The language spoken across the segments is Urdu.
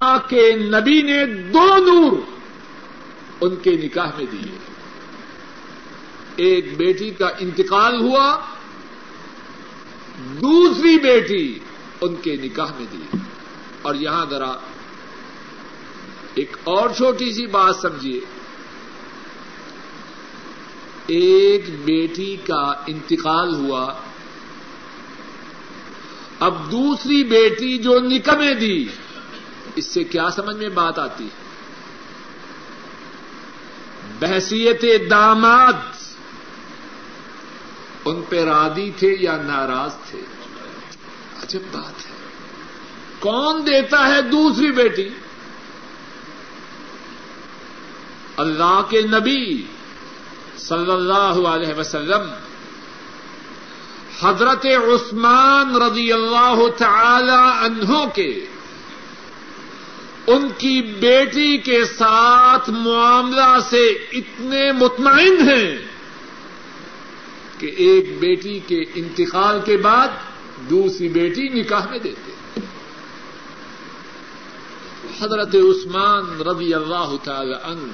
کے نبی نے دو نور ان کے نکاح میں دیے۔ ایک بیٹی کا انتقال ہوا، دوسری بیٹی ان کے نکاح میں دی۔ اور یہاں ذرا ایک اور چھوٹی سی بات سمجھیے۔ ایک بیٹی کا انتقال ہوا، اب دوسری بیٹی جو نکاح میں دی اس سے کیا سمجھ میں بات آتی ہے؟ بحثیت داماد۔ ان پہ رادی تھے یا ناراض تھے؟ عجب بات ہے۔ کون دیتا ہے دوسری بیٹی؟ اللہ کے نبی صلی اللہ علیہ وسلم۔ حضرت عثمان رضی اللہ تعالی عنہ کے ان کی بیٹی کے ساتھ معاملہ سے اتنے مطمئن ہیں کہ ایک بیٹی کے انتقال کے بعد دوسری بیٹی نکاح میں دیتے حضرت عثمان رضی اللہ تعالی عنہ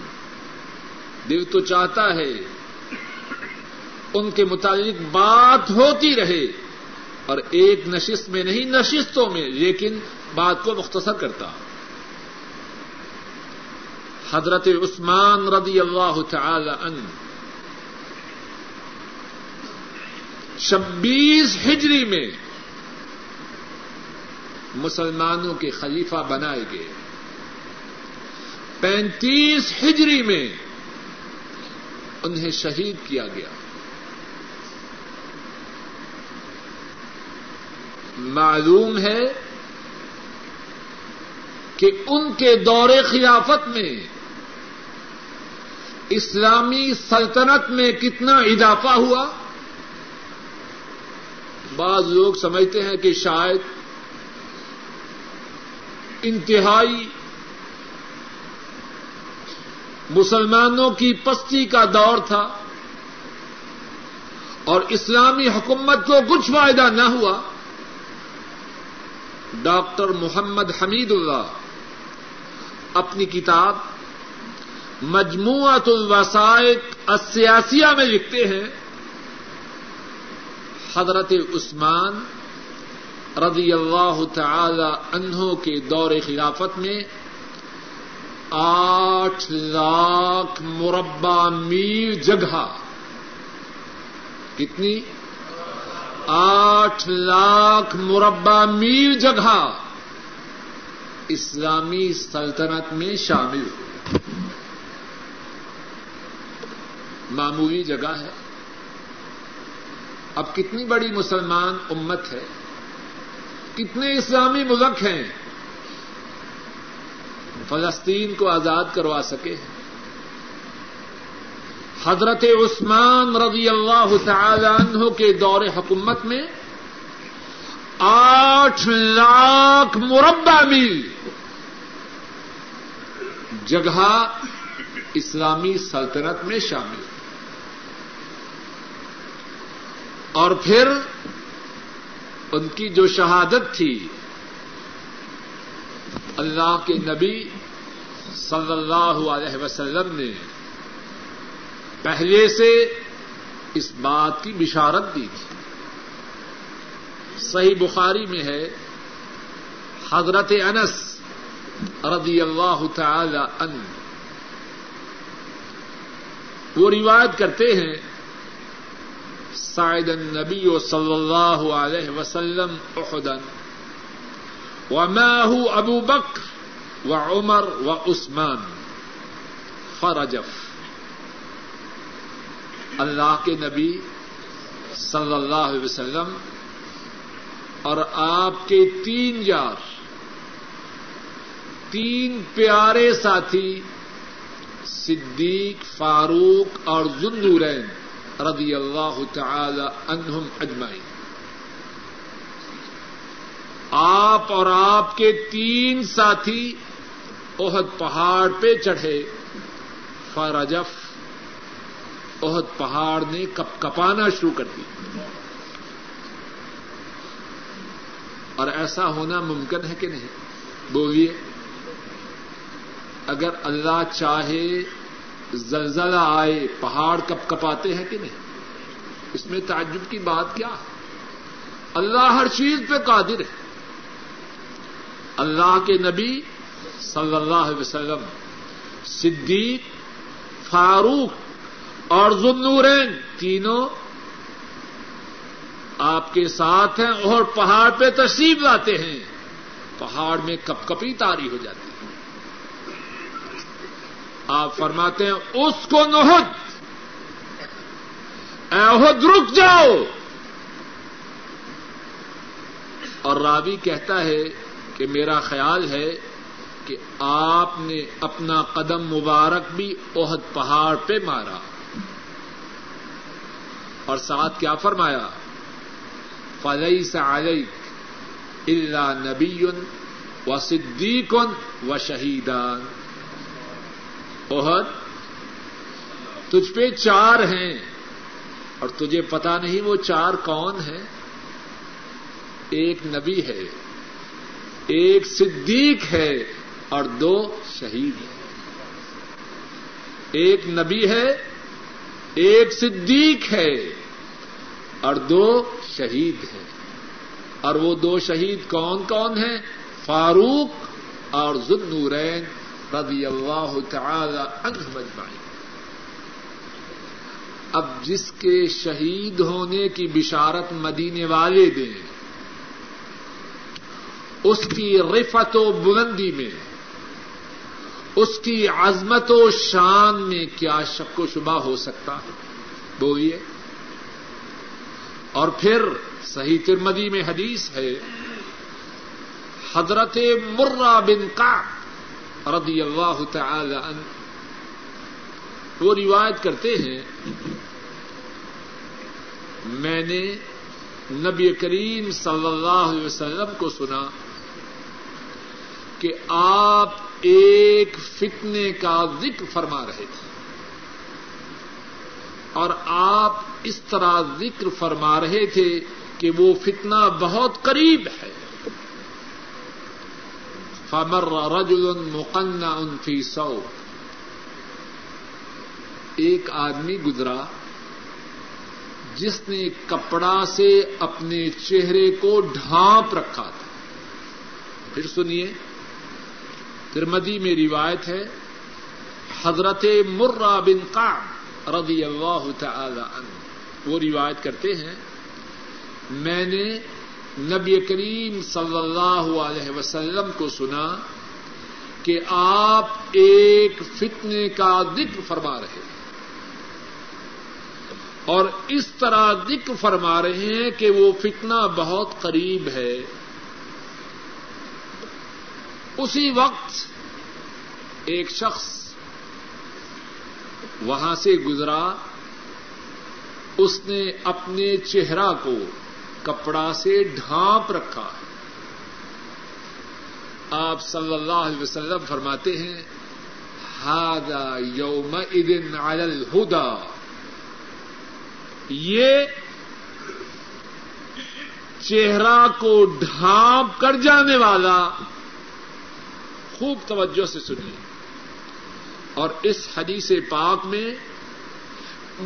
دل تو چاہتا ہے ان کے متعلق بات ہوتی رہے اور ایک نشست میں نہیں، نشستوں میں، لیکن بات کو مختصر کرتا ہوں۔ حضرت عثمان رضی اللہ تعالی عنہ۔ چھبیس ہجری میں مسلمانوں کے خلیفہ بنائے گئے۔ پینتیس ہجری میں انہیں شہید کیا گیا۔ معلوم ہے کہ ان کے دور خلافت میں اسلامی سلطنت میں کتنا اضافہ ہوا؟ بعض لوگ سمجھتے ہیں کہ شاید انتہائی مسلمانوں کی پستی کا دور تھا اور اسلامی حکومت کو کچھ فائدہ نہ ہوا۔ ڈاکٹر محمد حمید اللہ اپنی کتاب مجموعت الوسائق السیاسیہ میں لکھتے ہیں۔ حضرت عثمان رضی اللہ تعالی عنہ کے دور خلافت میں آٹھ لاکھ مربع میل جگہ، کتنی؟ آٹھ لاکھ مربع میل جگہ اسلامی سلطنت میں شامل۔ ہو معمولی جگہ ہے۔ اب کتنی بڑی مسلمان امت ہے، کتنے اسلامی ملک ہیں، فلسطین کو آزاد کروا سکے۔ حضرت عثمان رضی اللہ تعالی عنہ کے دور حکومت میں آٹھ لاکھ مربع میل جگہ اسلامی سلطنت میں شامل۔ اور پھر ان کی جو شہادت تھی، اللہ کے نبی صلی اللہ علیہ وسلم نے پہلے سے اس بات کی بشارت دی تھی۔ صحیح بخاری میں ہے، حضرت انس رضی اللہ تعالی عنہ۔ وہ روایت کرتے ہیں سعد النبی صلی اللہ علیہ وسلم احدن وماہ ابو بکر و عمر و عثمان فرجف اللہ کے نبی صلی اللہ علیہ وسلم اور آپ کے تین یار، تین پیارے ساتھی، صدیق، فاروق اور ذنورین رضی اللہ تعالی عنہم اجمعین۔ آپ اور آپ کے تین ساتھی عہد پہاڑ پہ چڑھے۔ فرجف عہد پہاڑ نے کپ کپانا شروع کر دی اور ایسا ہونا ممکن ہے کہ نہیں؟ بولیے، اگر اللہ چاہے زلزلہ آئے، پہاڑ کپ کپاتے ہیں کہ نہیں؟ اس میں تعجب کی بات کیا؟ ہے اللہ ہر چیز پہ قادر ہے۔ اللہ کے نبی صلی اللہ علیہ وسلم، صدیق، فاروق اور ذنورین تینوں آپ کے ساتھ ہیں اور پہاڑ پہ تشریف لاتے ہیں۔ پہاڑ میں کپ کپی تاری ہو جاتی آپ فرماتے ہیں، اس کو نہد احد، رک جاؤ۔ اور راوی کہتا ہے کہ میرا خیال ہے کہ آپ نے اپنا قدم مبارک بھی عہد پہاڑ پہ مارا۔ اور ساتھ کیا فرمایا؟ فلئی سے اللہ نبی و صدیق و شہیدان عہد تجھ پہ چار ہیں اور تجھے پتا نہیں وہ چار کون ہیں ایک نبی ہے، ایک صدیق ہے اور دو شہید ہیں۔ ایک نبی ہے، ایک صدیق ہے اور دو شہید ہیں۔ اور وہ دو شہید کون کون ہیں؟ فاروق اور ذنورین رضی اللہ تعالی عنہ مجمعین اب جس کے شہید ہونے کی بشارت مدینے والے دیں، اس کی رفت و بلندی میں، اس کی عظمت و شان میں کیا شک و شبہ ہو سکتا؟ ہے بولیے۔ اور پھر صحیح ترمدی میں حدیث ہے، حضرت مرہ بن کا رضی اللہ تعالی عنہ۔ وہ روایت کرتے ہیں، میں نے نبی کریم صلی اللہ علیہ وسلم کو سنا کہ آپ ایک فتنے کا ذکر فرما رہے تھے۔ اور آپ اس طرح ذکر فرما رہے تھے کہ وہ فتنہ بہت قریب ہے۔ فمر رجل مقنع فی سو ایک آدمی گزرا جس نے کپڑا سے اپنے چہرے کو ڈھانپ رکھا تھا۔ پھر سنیے ترمدی میں روایت ہے، حضرت مرہ بن کا رضی اللہ تعالی عنہ۔ وہ روایت کرتے ہیں، میں نے نبی کریم صلی اللہ علیہ وسلم کو سنا کہ آپ ایک فتنے کا ذکر فرما رہے ہیں۔ اور اس طرح ذکر فرما رہے ہیں کہ وہ فتنہ بہت قریب ہے۔ اسی وقت ایک شخص وہاں سے گزرا، اس نے اپنے چہرہ کو کپڑا سے ڈھانپ رکھا ہے۔ آپ صلی اللہ علیہ وسلم فرماتے ہیں ہادا یوم ادن الہدا یہ چہرہ کو ڈھانپ کر جانے والا خوب توجہ سے سنیے۔ اور اس حدیث پاک میں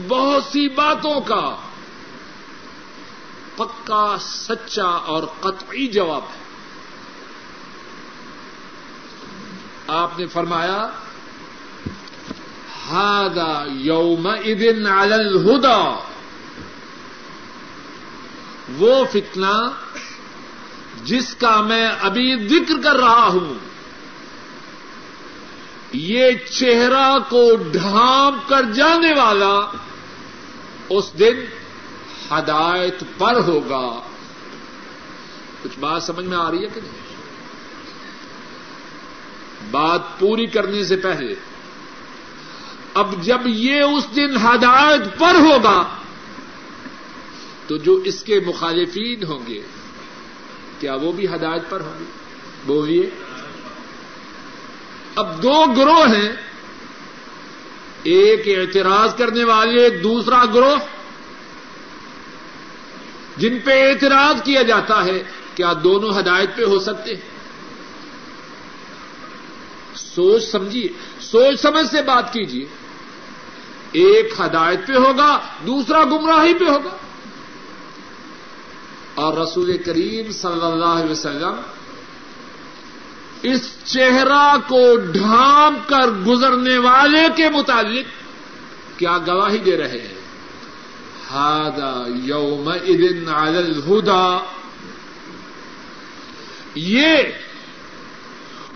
بہت سی باتوں کا پکا، سچا اور قطعی جواب ہے۔ آپ نے فرمایا ہادا یوم ادن الہدا وہ فتنہ جس کا میں ابھی ذکر کر رہا ہوں، یہ چہرہ کو ڈھانپ کر جانے والا اس دن ہدایت پر ہوگا۔ کچھ بات سمجھ میں آ رہی ہے کہ نہیں؟ بات پوری کرنے سے پہلے، اب جب یہ اس دن ہدایت پر ہوگا، تو جو اس کے مخالفین ہوں گے، کیا وہ بھی ہدایت پر ہوں گے؟ بولیے۔ اب دو گروہ ہیں، ایک اعتراض کرنے والے، دوسرا گروہ جن پہ اعتراض کیا جاتا ہے، کیا دونوں ہدایت پہ ہو سکتے؟ ہیں سوچ سمجھیے، سوچ سمجھ سے بات کیجیے۔ ایک ہدایت پہ ہوگا، دوسرا گمراہی پہ ہوگا۔ اور رسول کریم صلی اللہ علیہ وسلم اس چہرہ کو ڈھانپ کر گزرنے والے کے متعلق کیا گواہی دے رہے ہیں؟ ہادا یوم ادن الہدا یہ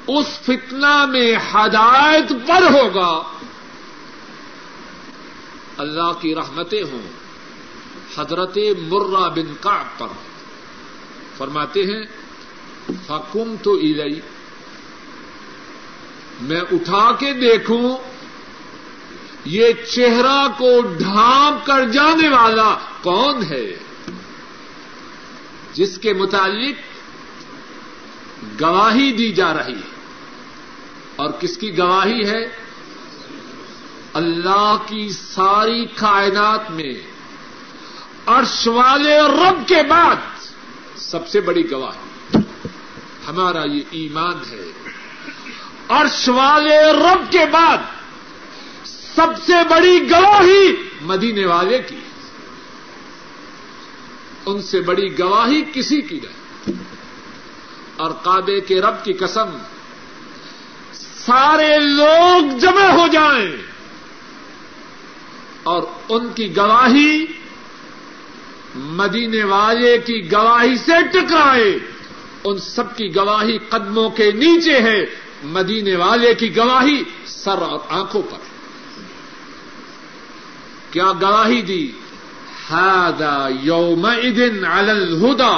اس فتنہ میں ہدایت پر ہوگا۔ اللہ کی رحمتیں ہوں۔ حضرت مرہ بن کا پر۔ فرماتے ہیں حکم تو ادئی میں اٹھا کے دیکھوں۔ یہ چہرہ کو ڈھانپ کر جانے والا کون ہے؟ جس کے متعلق گواہی دی جا رہی ہے۔ اور کس کی گواہی ہے؟ اللہ کی ساری کائنات میں عرش والے رب کے بعد سب سے بڑی گواہی۔ ہمارا یہ ایمان ہے۔ عرش والے رب کے بعد سب سے بڑی گواہی مدینے والے کی۔ ان سے بڑی گواہی کسی کی نہیں۔ اور کعبے کے رب کی قسم، سارے لوگ جمع ہو جائیں۔ اور ان کی گواہی مدینے والے کی گواہی سے ٹکرائے۔ ان سب کی گواہی قدموں کے نیچے ہے۔ مدینے والے کی گواہی سر اور آنکھوں پر ہے۔ کیا گواہی دی؟ ہادا یوم ادن الہدا.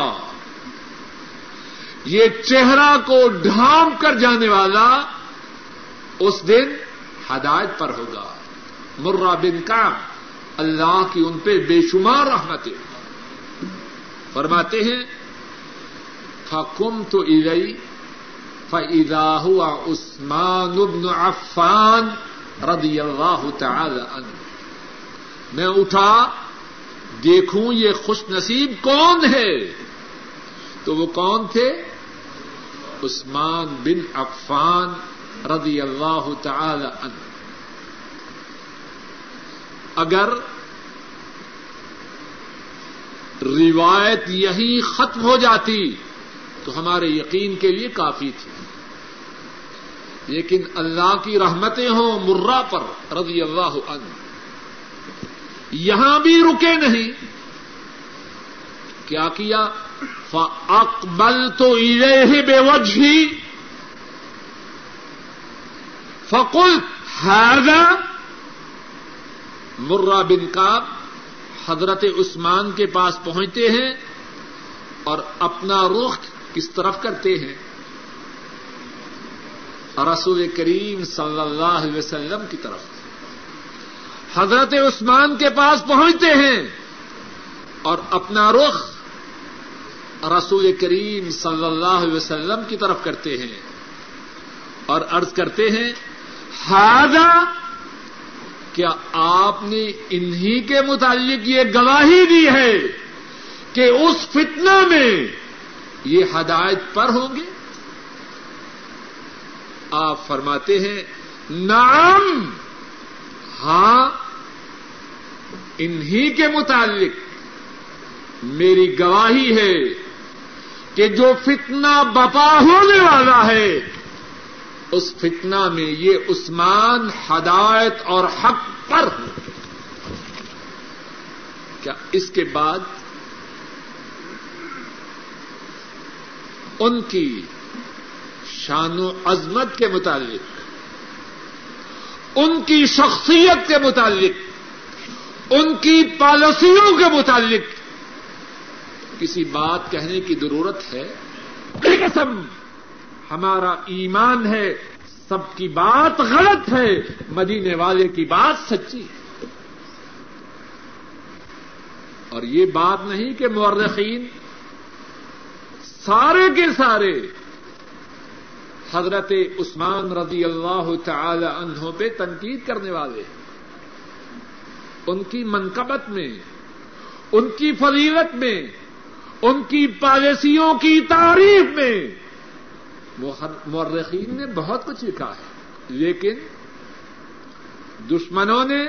یہ چہرہ کو ڈھانپ کر جانے والا اس دن ہدایت پر ہوگا. مرہ بن کا اللہ کی ان پہ بے شمار رحمتیں. فرماتے ہیں فکم تو ادئی فضا ہوا عثمان ابن عفان رضی اللہ تعالی عنہ میں اٹھا، دیکھوں یہ خوش نصیب کون ہے؟ تو وہ کون تھے؟ عثمان بن عفان رضی اللہ تعالی عنہ۔ اگر روایت یہی ختم ہو جاتی تو ہمارے یقین کے لیے کافی تھی۔ لیکن اللہ کی رحمتیں ہوں مرہ پر رضی اللہ عنہ۔ یہاں بھی رکے نہیں۔ کیا کیا؟ اکبل تو ارے بے وجہ فکل حیضا مرہ بن کاب حضرت عثمان کے پاس پہنچتے ہیں اور اپنا رخ کس طرف کرتے ہیں۔ رسول کریم صلی اللہ علیہ وسلم کی طرف۔ حضرت عثمان کے پاس پہنچتے ہیں اور اپنا رخ رسول کریم صلی اللہ علیہ وسلم کی طرف کرتے ہیں اور عرض کرتے ہیں ہاضا کیا آپ نے انہی کے متعلق یہ گواہی دی ہے کہ اس فتنہ میں یہ ہدایت پر ہوں گے؟ آپ فرماتے ہیں نام ہاں انہی کے متعلق میری گواہی ہے کہ جو فتنہ بپا ہونے والا ہے، اس فتنہ میں یہ عثمان ہدایت اور حق پر کیا اس کے بعد ان کی شان و عظمت کے متعلق، ان کی شخصیت کے متعلق ان کی پالیسیوں کے متعلق کسی بات کہنے کی ضرورت ہے؟ قسم! ہمارا ایمان ہے، سب کی بات غلط ہے، مدینے والے کی بات سچی ہے۔ اور یہ بات نہیں کہ مورخین سارے کے سارے حضرت عثمان رضی اللہ تعالی عنہ پہ تنقید کرنے والے ہیں۔ ان کی منقبت میں، ان کی فضیلت میں، ان کی پالیسیوں کی تعریف میں۔ مورخین نے بہت کچھ لکھا ہے، لیکن دشمنوں نے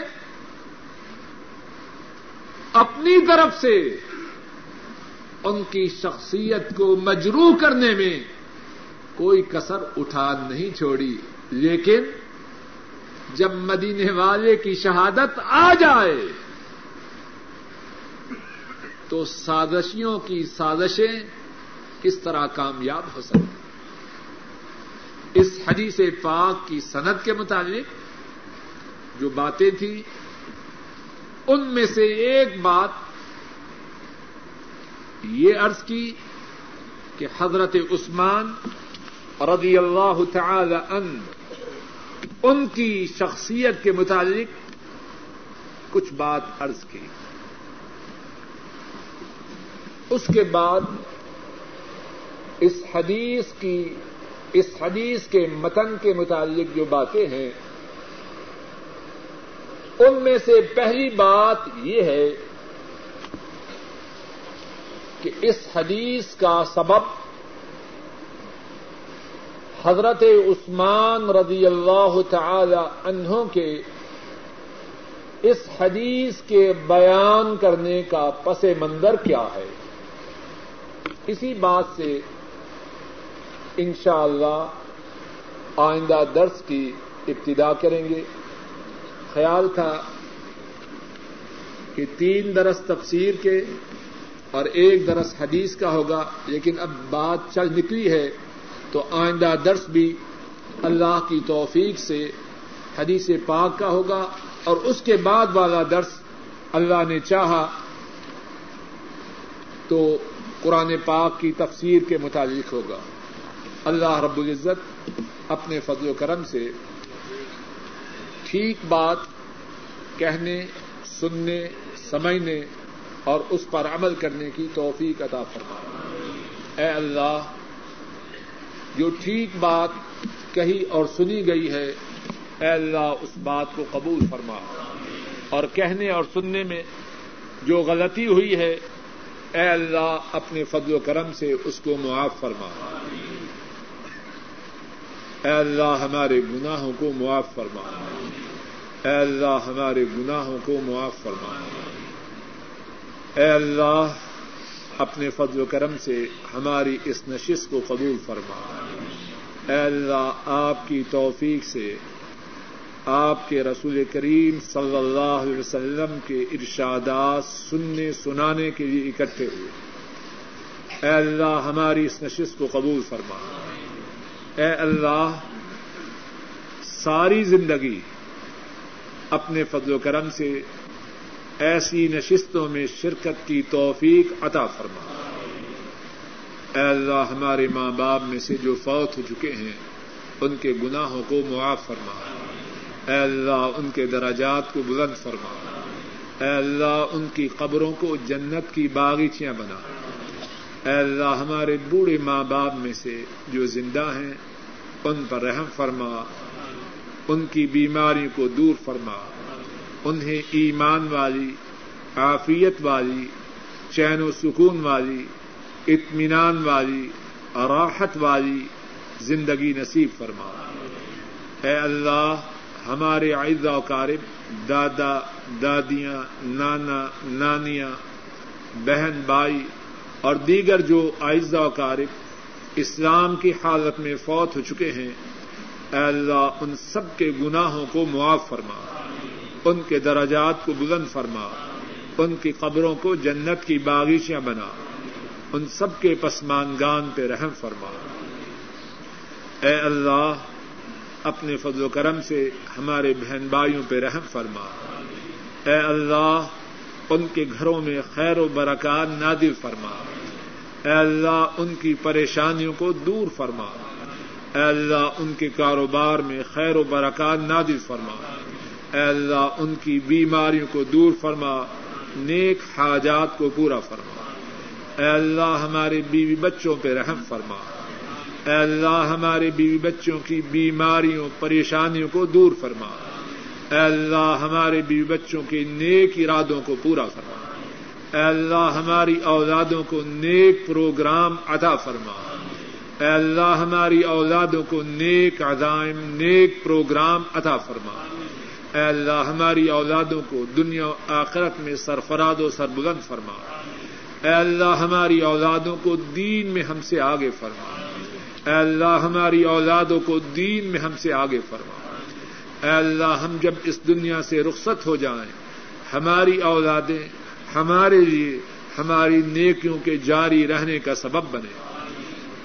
اپنی طرف سے ان کی شخصیت کو مجروح کرنے میں کوئی کسر اٹھا نہیں چھوڑی، لیکن جب مدینے والے کی شہادت آ جائے تو سازشیوں کی سازشیں کس طرح کامیاب ہو سکتی اس حدیث پاک کی صنعت کے متعلق جو باتیں تھیں، ان میں سے ایک بات یہ عرض کی کہ حضرت عثمان رضی اللہ تعالی ان ان کی شخصیت کے متعلق کچھ بات عرض کی۔ اس کے بعد اس حدیث کی، اس حدیث کے متن کے متعلق جو باتیں ہیں، ان میں سے پہلی بات یہ ہے کہ اس حدیث کا سبب حضرت عثمان رضی اللہ تعالی عنہ کے اس حدیث کے بیان کرنے کا پس منظر کیا ہے؟ اسی بات سے انشاءاللہ اللہ آئندہ درس کی ابتدا کریں گے۔ خیال تھا کہ تین درس تفسیر کے اور ایک درس حدیث کا ہوگا، لیکن اب بات چل نکلی ہے۔ تو آئندہ درس بھی اللہ کی توفیق سے حدیث پاک کا ہوگا اور اس کے بعد والا درس اللہ نے چاہا تو قرآن پاک کی تفسیر کے متعلق ہوگا۔ اللہ رب العزت اپنے فضل و کرم سے ٹھیک بات کہنے، سننے، سمجھنے اور اس پر عمل کرنے کی توفیق عطا فرما اے اللہ جو ٹھیک بات کہی اور سنی گئی ہے، اے اللہ، اس بات کو قبول فرما۔ اور کہنے اور سننے میں جو غلطی ہوئی ہے، اے اللہ، اپنے فضل و کرم سے اس کو معاف فرما۔ اے اللہ، ہمارے گناہوں کو معاف فرما۔ اے اللہ، ہمارے گناہوں کو معاف فرما۔ اے اللہ اپنے فضل و کرم سے ہماری اس نشست کو قبول فرما۔ اے اللہ، آپ کی توفیق سے آپ کے رسول کریم صلی اللہ علیہ وسلم کے ارشادات سننے، سنانے کے لیے اکٹھے ہوئے۔ اے اللہ، ہماری اس نشست کو قبول فرما۔ اے اللہ، ساری زندگی اپنے فضل و کرم سے ایسی نشستوں میں شرکت کی توفیق عطا فرما۔ اے اللہ، ہمارے ماں باپ میں سے جو فوت ہو چکے ہیں، ان کے گناہوں کو معاف فرما۔ اے اللہ، ان کے دراجات کو بلند فرما۔ اے اللہ، ان کی قبروں کو جنت کی باغیچیاں بنا۔ اے اللہ، ہمارے بوڑھے ماں باپ میں سے جو زندہ ہیں، ان پر رحم فرما۔ ان کی بیماریوں کو دور فرما۔ انہیں ایمان والی، عافیت والی، چین و سکون والی، اطمینان والی، راحت والی زندگی نصیب فرما۔ اے اللہ، ہمارے و اقارب دادا، دادیاں، نانا، نانیاں، بہن، بھائی اور دیگر جو و اقارب اسلام کی حالت میں فوت ہو چکے ہیں، اے اللہ، ان سب کے گناہوں کو معاف فرما۔ ان کے دراجات کو بلند فرما، ان کی قبروں کو جنت کی باغیچیاں بنا، ان سب کے پسمانگان پہ رحم فرما۔ اے اللہ، اپنے فضل و کرم سے ہمارے بہن بھائیوں پہ رحم فرما۔ اے اللہ، ان کے گھروں میں خیر و برکات نادر فرما۔ اے اللہ، ان کی پریشانیوں کو دور فرما۔ اے اللہ، ان کے کاروبار میں خیر و برکات نادر فرما۔ اے اللہ، ان کی بیماریوں کو دور فرما، نیک حاجات کو پورا فرما۔ اے اللہ، ہمارے بیوی بچوں پہ رحم فرما۔ اے اللہ، ہمارے بیوی بچوں کی بیماریوں، پریشانیوں کو دور فرما۔ اے اللہ، ہمارے بیوی بچوں کے نیک ارادوں کو پورا فرما۔ اے اللہ، ہماری اولادوں کو نیک پروگرام عطا فرما۔ اے اللہ، ہماری اولادوں کو نیک عزائم، نیک پروگرام عطا فرما۔ اے اللہ، ہماری اولادوں کو دنیا و آخرت میں سرفراد و سربلند فرما۔ اے اللہ، ہماری اولادوں کو دین میں ہم سے آگے فرما۔ اے اللہ، ہماری اولادوں کو دین میں ہم سے آگے فرما۔ اے اللہ، ہم جب اس دنیا سے رخصت ہو جائیں، ہماری اولادیں ہمارے لیے ہماری نیکیوں کے جاری رہنے کا سبب بنے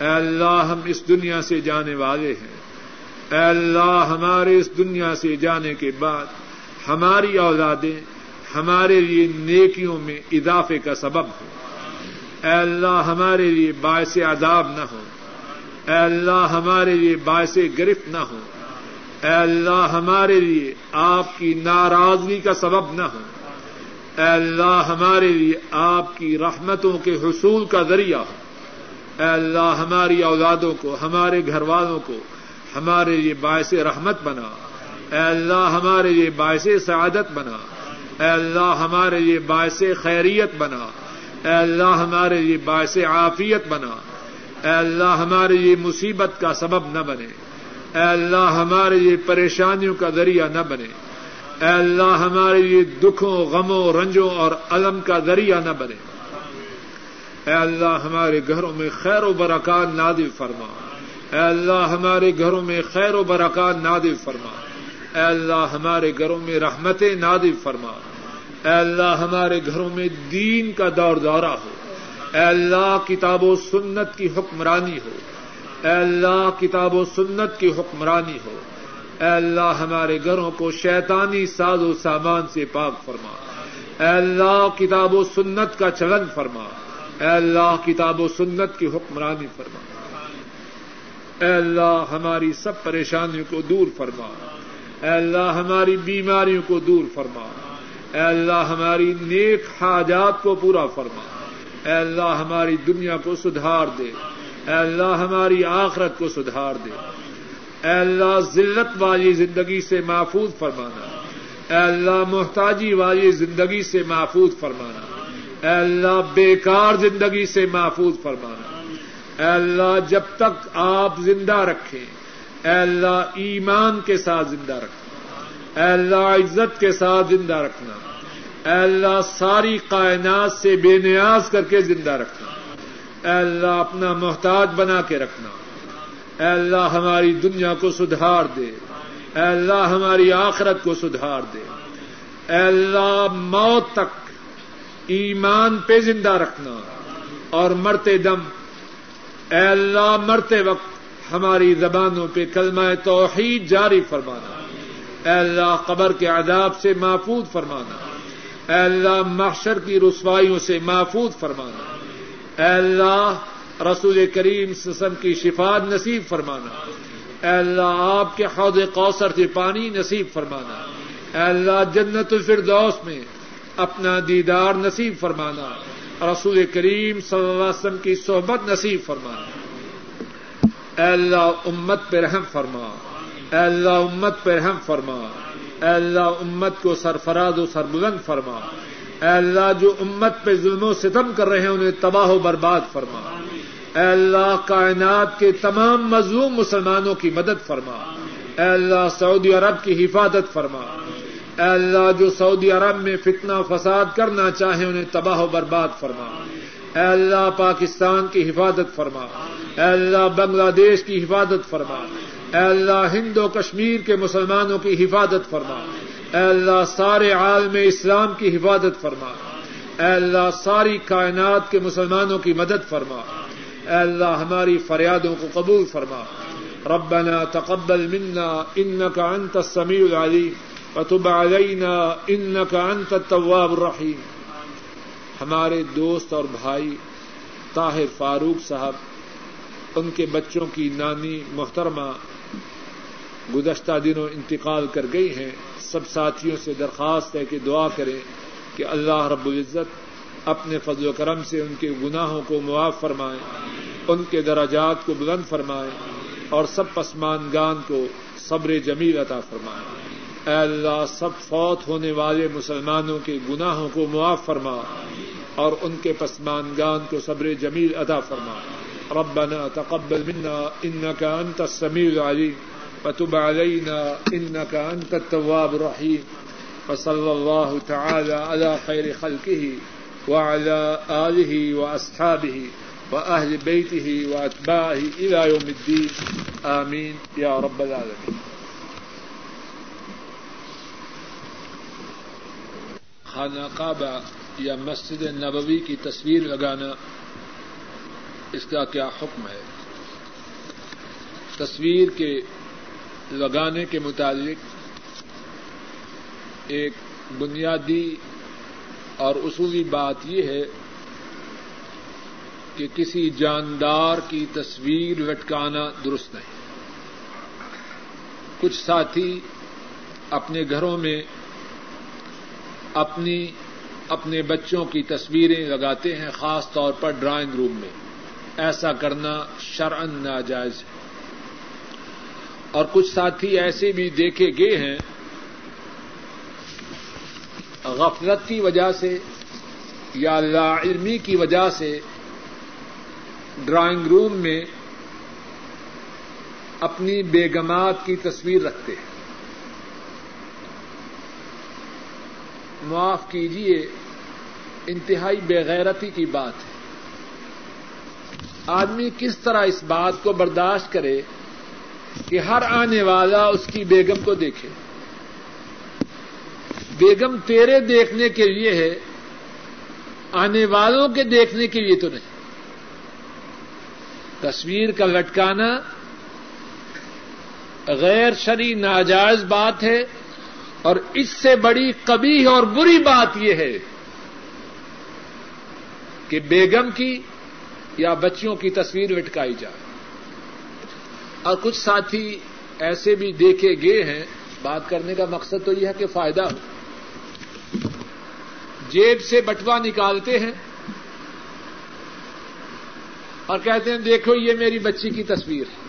اے اللہ، ہم اس دنیا سے جانے والے ہیں۔ اے اللہ، ہمارے اس دنیا سے جانے کے بعد ہماری اولادیں ہمارے لیے نیکیوں میں اضافے کا سبب ہو اے اللہ، ہمارے لیے باعث عذاب نہ ہو اے اللہ، ہمارے لیے باعث گرفت نہ ہو اے اللہ، ہمارے لیے آپ کی ناراضگی کا سبب نہ ہو اے اللہ، ہمارے لیے آپ کی رحمتوں کے حصول کا ذریعہ ہو اے اللہ، ہماری اولادوں کو، ہمارے گھر والوں کو ہمارے لیے باعث رحمت بنا۔ اے اللہ، ہمارے لیے باعث سعادت بنا۔ اے اللہ، ہمارے لیے باعث خیریت بنا۔ اے اللہ، ہمارے لیے باعث عافیت بنا۔ اے اللہ، ہمارے لیے مصیبت کا سبب نہ بنے۔ اے اللہ، ہمارے لیے پریشانیوں کا ذریعہ نہ بنے۔ اے اللہ، ہمارے لیے دکھوں، غموں، رنجوں اور علم کا ذریعہ نہ بنے۔ اے اللہ، ہمارے گھروں میں خیر و برکات نادل فرما۔ اے اللہ ہمارے گھروں میں خیر و برکات نادل فرما۔ اے اللہ ہمارے گھروں میں رحمت نادل فرما۔ اے اللہ ہمارے گھروں میں دین کا دور دورہ ہو۔ اے اللہ کتاب و سنت کی حکمرانی ہو۔ اے اللہ کتاب و سنت کی حکمرانی ہو۔ اے اللہ ہمارے گھروں کو شیطانی ساز و سامان سے پاک فرما۔ اے اللہ کتاب و سنت کا چلن فرما۔ اے اللہ کتاب و سنت کی حکمرانی فرما۔ اے اللہ ہماری سب پریشانیوں کو دور فرما۔ اے اللہ ہماری بیماریوں کو دور فرما۔ اے اللہ ہماری نیک حاجات کو پورا فرما۔ اے اللہ ہماری دنیا کو سدھار دے۔ اے اللہ ہماری آخرت کو سدھار دے۔ اے اللہ ذلت والی زندگی سے محفوظ فرمانا۔ اے اللہ محتاجی والی زندگی سے محفوظ فرمانا۔ اے اللہ بیکار زندگی سے محفوظ فرمانا۔ اے اللہ جب تک آپ زندہ رکھیں، اے اللہ ایمان کے ساتھ زندہ رکھنا، اے اللہ عزت کے ساتھ زندہ رکھنا، اے اللہ ساری کائنات سے بے نیاز کر کے زندہ رکھنا، اے اللہ اپنا محتاج بنا کے رکھنا، اے اللہ ہماری دنیا کو سدھار دے، اے اللہ ہماری آخرت کو سدھار دے، اے اللہ موت تک ایمان پہ زندہ رکھنا اور مرتے دم اے اللہ، مرتے وقت ہماری زبانوں پہ کلمہ توحید جاری فرمانا۔ اے اللہ، قبر کے عذاب سے محفوظ فرمانا۔ اے اللہ، محشر کی رسوائیوں سے محفوظ فرمانا۔ اے اللہ، رسول کریم سسم کی شفاد نصیب فرمانا۔ اے اللہ، آپ کے حوض کوثر سے پانی نصیب فرمانا۔ اے اللہ، جنت الفردوس میں اپنا دیدار نصیب فرمانا۔ رسول کریم صلی اللہ علیہ وسلم کی صحبت نصیب فرمانا اے اللہ امت پہ رحم فرما۔ اے اللہ امت پہ رحم فرما۔ اے اللہ امت کو سرفراز و سربلند فرما۔ اے اللہ جو امت پہ ظلم و ستم کر رہے ہیں، انہیں تباہ و برباد فرما۔ اے اللہ کائنات کے تمام مظلوم مسلمانوں کی مدد فرما۔ اے اللہ سعودی عرب کی حفاظت فرما۔ اے اللہ جو سعودی عرب میں فتنہ فساد کرنا چاہے انہیں تباہ و برباد فرما۔ اے اللہ پاکستان کی حفاظت فرما۔ اے اللہ بنگلہ دیش کی حفاظت فرما۔ اے اللہ ہند و کشمیر کے مسلمانوں کی حفاظت فرما۔ اے اللہ سارے عالم اسلام کی حفاظت فرما۔ اے اللہ ساری کائنات کے مسلمانوں کی مدد فرما۔ اے اللہ ہماری فریادوں کو قبول فرما۔ ربنا تقبل منا انك انت السميع العليم وتب علينا انك انت التواب الرحيم۔ ہمارے دوست اور بھائی طاہر فاروق صاحب، ان کے بچوں کی نانی محترمہ گزشتہ دنوں انتقال کر گئی ہیں۔ سب ساتھیوں سے درخواست ہے کہ دعا کریں کہ اللہ رب العزت اپنے فضل و کرم سے ان کے گناہوں کو معاف فرمائے، ان کے دراجات کو بلند فرمائے اور سب پسمانگان کو صبر جمیل عطا فرمائے۔ اے اللہ، سب فوت ہونے والے مسلمانوں کے گناہوں کو معاف فرما اور ان کے پسمانگان کو صبر جمیل ادا فرما۔ ربنا تقبل منا إنك أنت السميع العليم وتب علينا إنك أنت التواب الرحيم وصلى الله تعالى على خير خلقه وعلى آله وأصحابه وأهل بيته وأتباعه إلى يوم الدين آمين يا رب العالمين خانہ کعبہ یا مسجد نبوی کی تصویر لگانا اس کا کیا حکم ہے؟ تصویر کے لگانے کے متعلق ایک بنیادی اور اصولی بات یہ ہے کہ کسی جاندار کی تصویر لٹکانا درست نہیں۔ کچھ ساتھی اپنے گھروں میں اپنی اپنے بچوں کی تصویریں لگاتے ہیں، خاص طور پر ڈرائنگ روم میں۔ ایسا کرنا شرعن ناجائز ہے۔ اور کچھ ساتھی ایسے بھی دیکھے گئے ہیں غفلت کی وجہ سے یا لا علمی کی وجہ سے ڈرائنگ روم میں اپنی بیگمات کی تصویر رکھتے ہیں۔ معاف کیجیے انتہائی بےغیرتی کی بات ہے۔ آدمی کس طرح اس بات کو برداشت کرے کہ ہر آنے والا اس کی بیگم کو دیکھے۔ بیگم تیرے دیکھنے کے لیے ہے، آنے والوں کے دیکھنے کے لیے تو نہیں۔ تصویر کا لٹکانا غیر شری ناجائز بات ہے۔ اور اس سے بڑی کبھی اور بری بات یہ ہے کہ بیگم کی یا بچیوں کی تصویر لٹکائی جائے۔ اور کچھ ساتھی ایسے بھی دیکھے گئے ہیں۔ بات کرنے کا مقصد تو یہ ہے کہ فائدہ ہو۔ جیب سے بٹوا نکالتے ہیں اور کہتے ہیں، دیکھو یہ میری بچی کی تصویر۔ ہے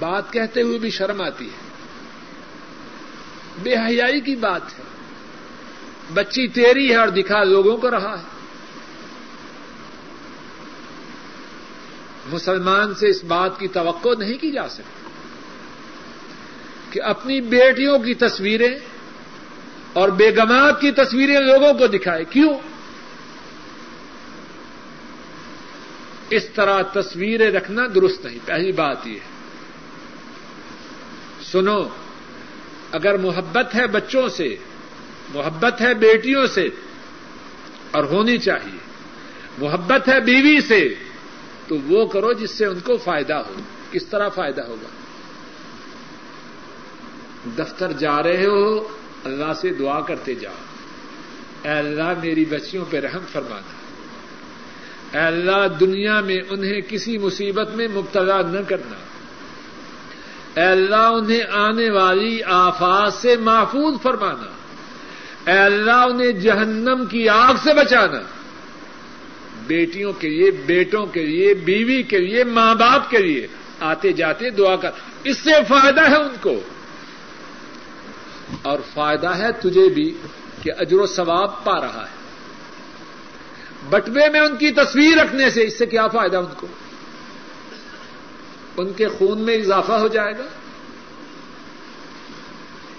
بات کہتے ہوئے بھی شرم آتی ہے۔ بے حیائی کی بات ہے۔ بچی تیری ہے اور دکھا لوگوں کو رہا ہے۔ مسلمان سے اس بات کی توقع نہیں کی جا سکتی۔ کہ اپنی بیٹیوں کی تصویریں اور بیگمات کی تصویریں لوگوں کو دکھائے۔ کیوں؟ اس طرح تصویریں رکھنا درست نہیں۔ پہلی بات یہ ہے۔ سنو، اگر محبت ہے بچوں سے، محبت ہے بیٹیوں سے، اور ہونی چاہیے، محبت ہے بیوی سے، تو وہ کرو جس سے ان کو فائدہ ہو۔ کس طرح فائدہ ہوگا؟ دفتر جا رہے ہو، اللہ سے دعا کرتے جاؤ۔ اے اللہ، میری بچیوں پہ رحم فرمانا۔ اے اللہ، دنیا میں انہیں کسی مصیبت میں مبتلا نہ کرنا۔ اے اللہ، انہیں آنے والی آفات سے محفوظ فرمانا۔ اے اللہ، انہیں جہنم کی آگ سے بچانا۔ بیٹیوں کے لیے، بیٹوں کے لیے، بیوی کے لیے، ماں باپ کے لیے آتے جاتے دعا کر۔ اس سے فائدہ ہے ان کو۔ اور فائدہ ہے تجھے بھی کہ اجر و ثواب پا رہا ہے۔ بٹوے میں ان کی تصویر رکھنے سے اس سے کیا فائدہ ان کو؟ ان کے خون میں اضافہ ہو جائے گا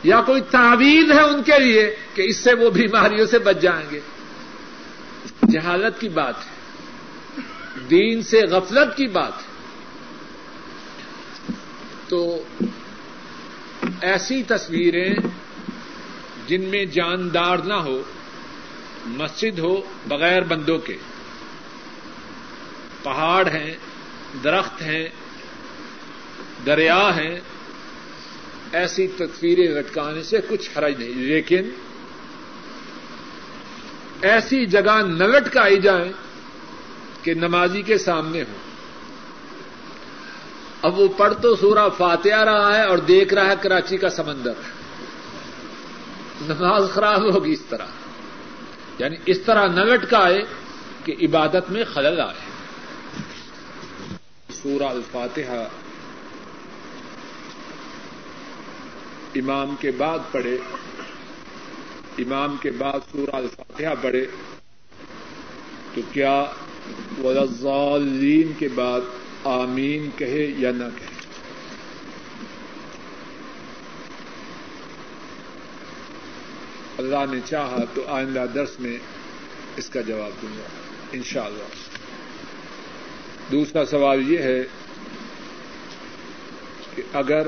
یا کوئی تعویذ ہے ان کے لیے کہ اس سے وہ بیماریوں سے بچ جائیں گے جہالت کی بات ہے دین سے غفلت کی بات ہے تو ایسی تصویریں جن میں جاندار نہ ہو، مسجد ہو، بغیر بندوں کے، پہاڑ ہیں، درخت ہیں دریا ہیں، ایسی تصویریں لٹکانے سے کچھ حرج نہیں۔ لیکن ایسی جگہ نہ لٹکائی جائیں کہ نمازی کے سامنے ہو۔ اب وہ پڑھ تو سورہ فاتحہ رہا ہے اور دیکھ رہا ہے کراچی کا سمندر۔ نماز خراب ہوگی اس طرح۔ یعنی اس طرح نہ لٹکائے کہ عبادت میں خلل آئے۔ سورہ الفاتحہ امام کے بعد پڑھے، امام کے بعد سورہ الفاتحہ پڑھے، تو کیا وزالین کے بعد آمین کہے یا نہ کہے؟ اللہ نے چاہا تو آئندہ درس میں اس کا جواب دوں گا، انشاءاللہ۔ دوسرا سوال یہ ہے کہ اگر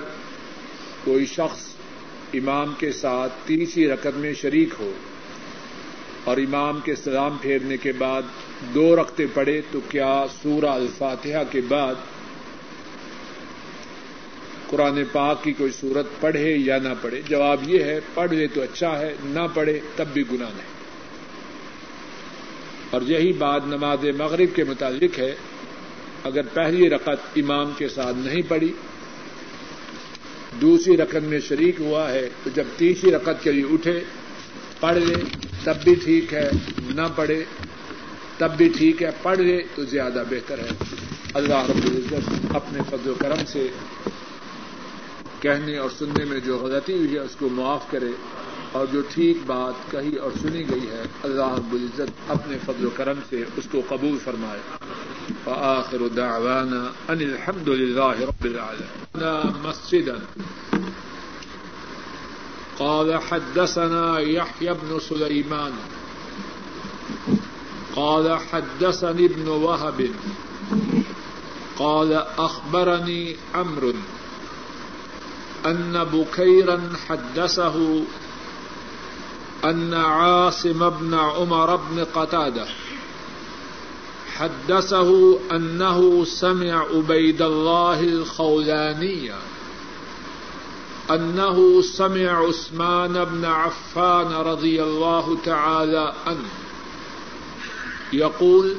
کوئی شخص امام کے ساتھ تیسری رقم میں شریک ہو اور امام کے سلام پھیرنے کے بعد دو رقطے پڑے تو کیا سورہ الفاتحہ کے بعد قرآن پاک کی کوئی صورت پڑھے یا نہ پڑھے؟ جواب یہ ہے، پڑھ لے تو اچھا ہے، نہ پڑھے تب بھی گناہ نہیں۔ اور یہی بات نماز مغرب کے متعلق ہے۔ اگر پہلی رقط امام کے ساتھ نہیں پڑی دوسری رقم میں شریک ہوا ہے، تو جب تیسری رقط کے لیے اٹھے، پڑھ لے، تب بھی ٹھیک ہے، نہ پڑھے، تب بھی ٹھیک ہے، پڑھ لے تو زیادہ بہتر ہے۔ اللہ رب العزت اپنے فضل و کرم سے کہنے اور سننے میں جو غلطی ہوئی ہے، اس کو معاف کرے۔ اور جو ٹھیک بات کہی اور سنی گئی ہے، اللہ رب العزت اپنے فضل و کرم سے اس کو قبول فرمائے۔ وآخر دعوانا ان الحمد لله رب العالمين مسجدا۔ قال حدثنا يحيى بن سليمان قال حدثني ابن وهب قال أخبرني عمرو۔ أن بكيرا حدثه أن عاصم بن عمر بن قتادة حدثه أنه سمع عبيد الله الخولاني أنه سمع عثمان بن عفان رضي الله تعالى عنه يقول،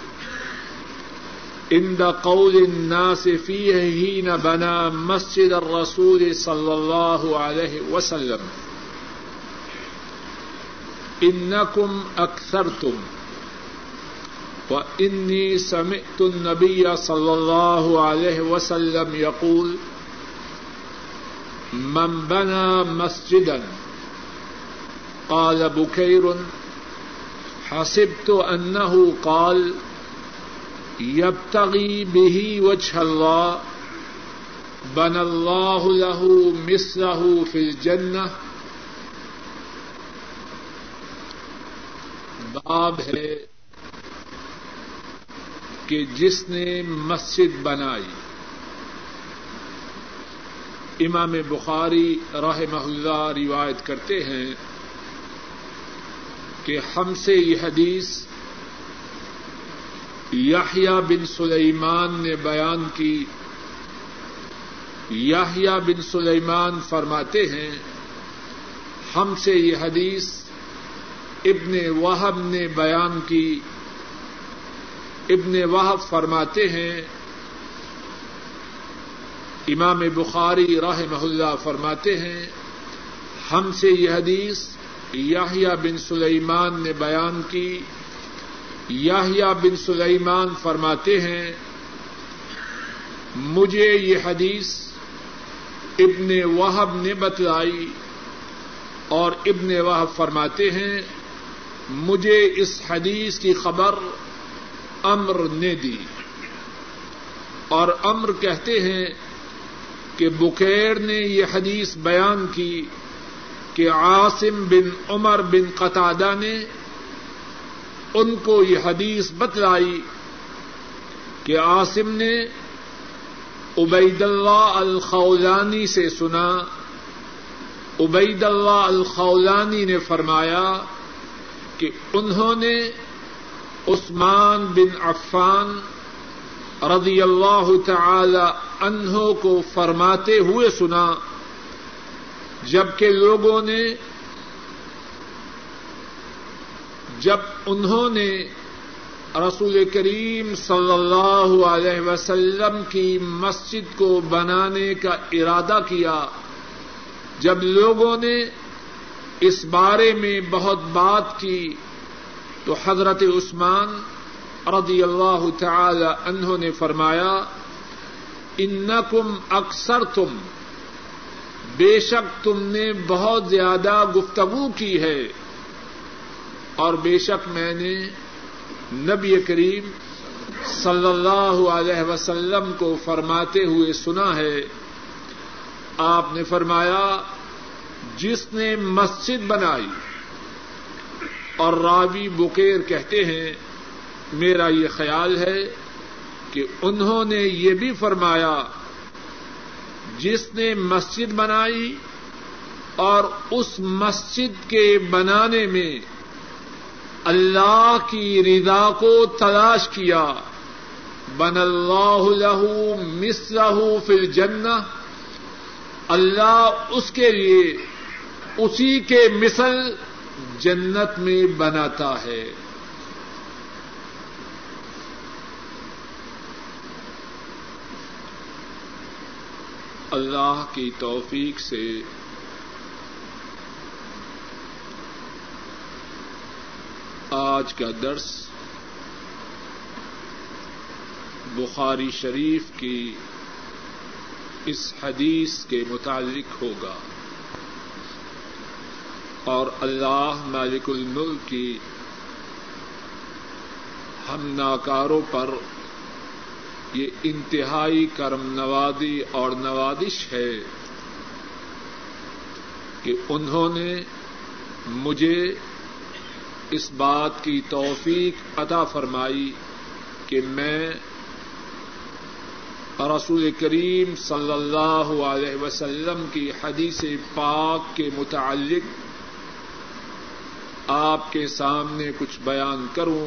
عند قول الناس فيه حين بنى مسجد الرسول صلى الله عليه وسلم إنكم أكثرتم. وإني سمعت النبي صلى الله عليه وسلم يقول، من بنى مسجدا، قال بكير، حسبت أنه قال، يبتغي به وجه الله، بنى الله له مثله في الجنة باب ہے کہ جس نے مسجد بنائی۔ امام بخاری راہ محلہ روایت کرتے ہیں کہ ہم سے یہ حدیث یاہیا بن سلیمان نے بیان کی۔ یاہیا بن سلیمان فرماتے ہیں، ہم سے یہ حدیث ابن وہب نے بیان کی۔ ابن وہب فرماتے ہیں، امام بخاری راہ محلہ فرماتے ہیں، ہم سے یہ حدیث یاہیا بن سلیمان نے بیان کی۔ یاہیا بن سلیمان فرماتے ہیں، مجھے یہ حدیث ابن وہب نے بتلائی اور ابن وہب فرماتے ہیں مجھے اس حدیث کی خبر امر نے دی۔ اور امر کہتے ہیں کہ بکیر نے یہ حدیث بیان کی کہ عاصم بن عمر بن قطادہ نے ان کو یہ حدیث بتلائی کہ عاصم نے عبید اللہ الخولانی سے سنا۔ عبید اللہ الخولانی نے فرمایا کہ انہوں نے عثمان بن عفان رضی اللہ تعالی انہوں کو فرماتے ہوئے سنا، جبکہ لوگوں نے، جب انہوں نے رسول کریم صلی اللہ علیہ وسلم کی مسجد کو بنانے کا ارادہ کیا، جب لوگوں نے اس بارے میں بہت بات کی تو حضرت عثمان رضی اللہ تعالی انہوں نے فرمایا، انکم اکثر تم بے شک تم نے بہت زیادہ گفتگو کی ہے، اور بے شک میں نے نبی کریم صلی اللہ علیہ وسلم کو فرماتے ہوئے سنا ہے۔ آپ نے فرمایا جس نے مسجد بنائی۔ اور راوی بکیر کہتے ہیں، میرا یہ خیال ہے کہ انہوں نے یہ بھی فرمایا، جس نے مسجد بنائی اور اس مسجد کے بنانے میں اللہ کی رضا کو تلاش کیا، بن اللہ له مثله فی الجنہ۔ اللہ اس کے لیے اسی کے مثل جنت میں بناتا ہے۔ اللہ کی توفیق سے۔ آج کا درس بخاری شریف کی اس حدیث کے متعلق ہوگا۔ اور اللہ مالک الملک کی ہم ناکاروں پر یہ انتہائی کرم نوازی اور نوازش ہے کہ انہوں نے مجھے اس بات کی توفیق عطا فرمائی کہ میں رسول کریم صلی اللہ علیہ وسلم کی حدیث پاک کے متعلق آپ کے سامنے کچھ بیان کروں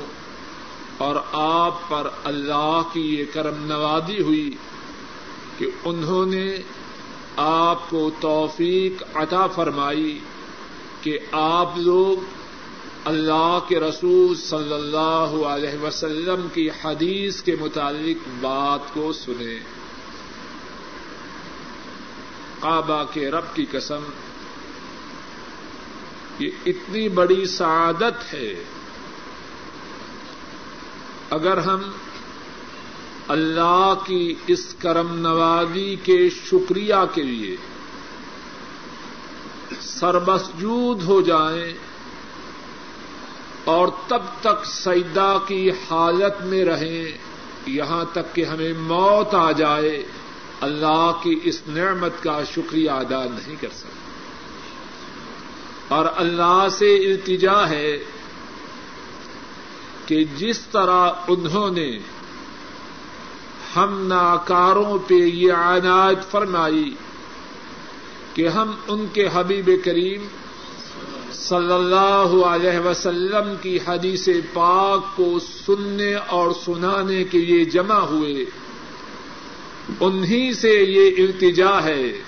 اور آپ پر اللہ کی یہ کرم نوازی ہوئی کہ انہوں نے آپ کو توفیق عطا فرمائی کہ آپ لوگ اللہ کے رسول صلی اللہ علیہ وسلم کی حدیث کے متعلق بات کو سنیں۔ کعبہ کے رب کی قسم یہ اتنی بڑی سعادت ہے۔ اگر ہم اللہ کی اس کرم نوازی کے شکریہ کے لیے سربسجود ہو جائیں اور تب تک سیدا کی حالت میں رہیں، یہاں تک کہ ہمیں موت آ جائے، اللہ کی اس نعمت کا شکریہ ادا نہیں کر سکتے۔ اور اللہ سے التجا ہے کہ جس طرح انہوں نے ہم ناکاروں پہ یہ عنایت فرمائی کہ ہم ان کے حبیب کریم صلی اللہ علیہ وسلم کی حدیث پاک کو سننے اور سنانے کے لیے جمع ہوئے انہیں سے یہ التجا ہے۔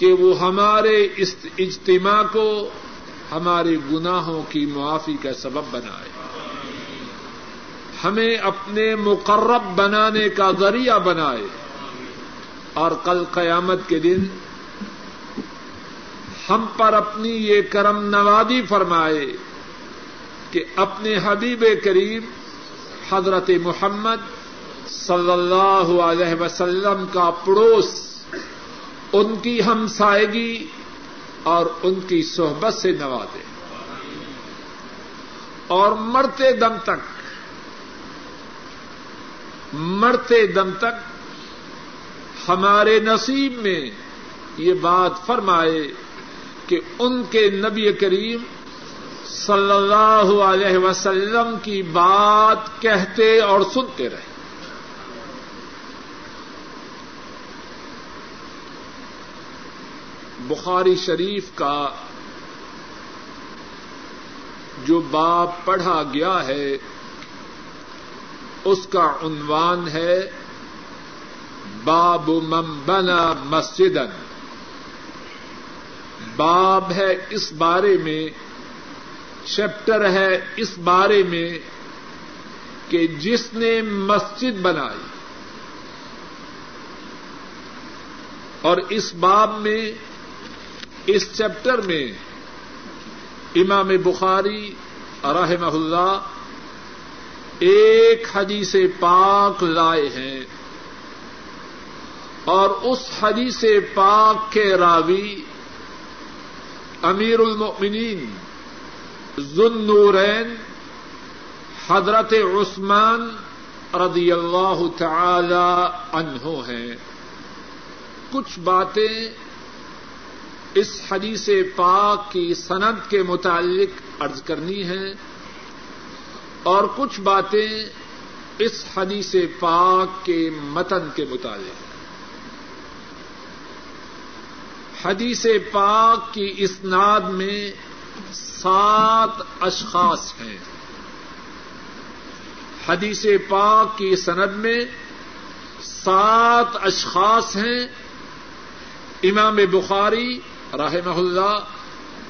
کہ وہ ہمارے اس اجتماع کو ہمارے گناہوں کی معافی کا سبب بنائے۔ ہمیں اپنے مقرب بنانے کا ذریعہ بنائے۔ اور کل قیامت کے دن ہم پر اپنی یہ کرم نوازی فرمائے کہ اپنے حبیب کریم حضرت محمد صلی اللہ علیہ وسلم کا پڑوس ان کی ہمسائگی اور ان کی صحبت سے نوازے۔ اور مرتے دم تک، مرتے دم تک ہمارے نصیب میں یہ بات فرمائے کہ ان کے نبی کریم صلی اللہ علیہ وسلم کی بات کہتے اور سنتے رہے۔ بخاری شریف کا جو باب پڑھا گیا ہے، اس کا عنوان ہے، باب من بنا مسجدن باب ہے اس بارے میں، چیپٹر ہے اس بارے میں کہ جس نے مسجد بنائی۔ اور اس باب میں اس چیپٹر میں امام بخاری رحمہ اللہ ایک حدیث پاک لائے ہیں اور اس حدیث پاک کے راوی امیر المؤمنین ذن نورین حضرت عثمان رضی اللہ تعالی عنہ ہیں۔ کچھ باتیں اس حدیث پاک کی سند کے متعلق عرض کرنی ہے اور کچھ باتیں اس حدیث پاک کے متن کے متعلق حدیث پاک کی اسناد میں سات اشخاص ہیں۔ حدیث پاک کی سند میں سات اشخاص ہیں۔ امام بخاری رحمہ اللہ،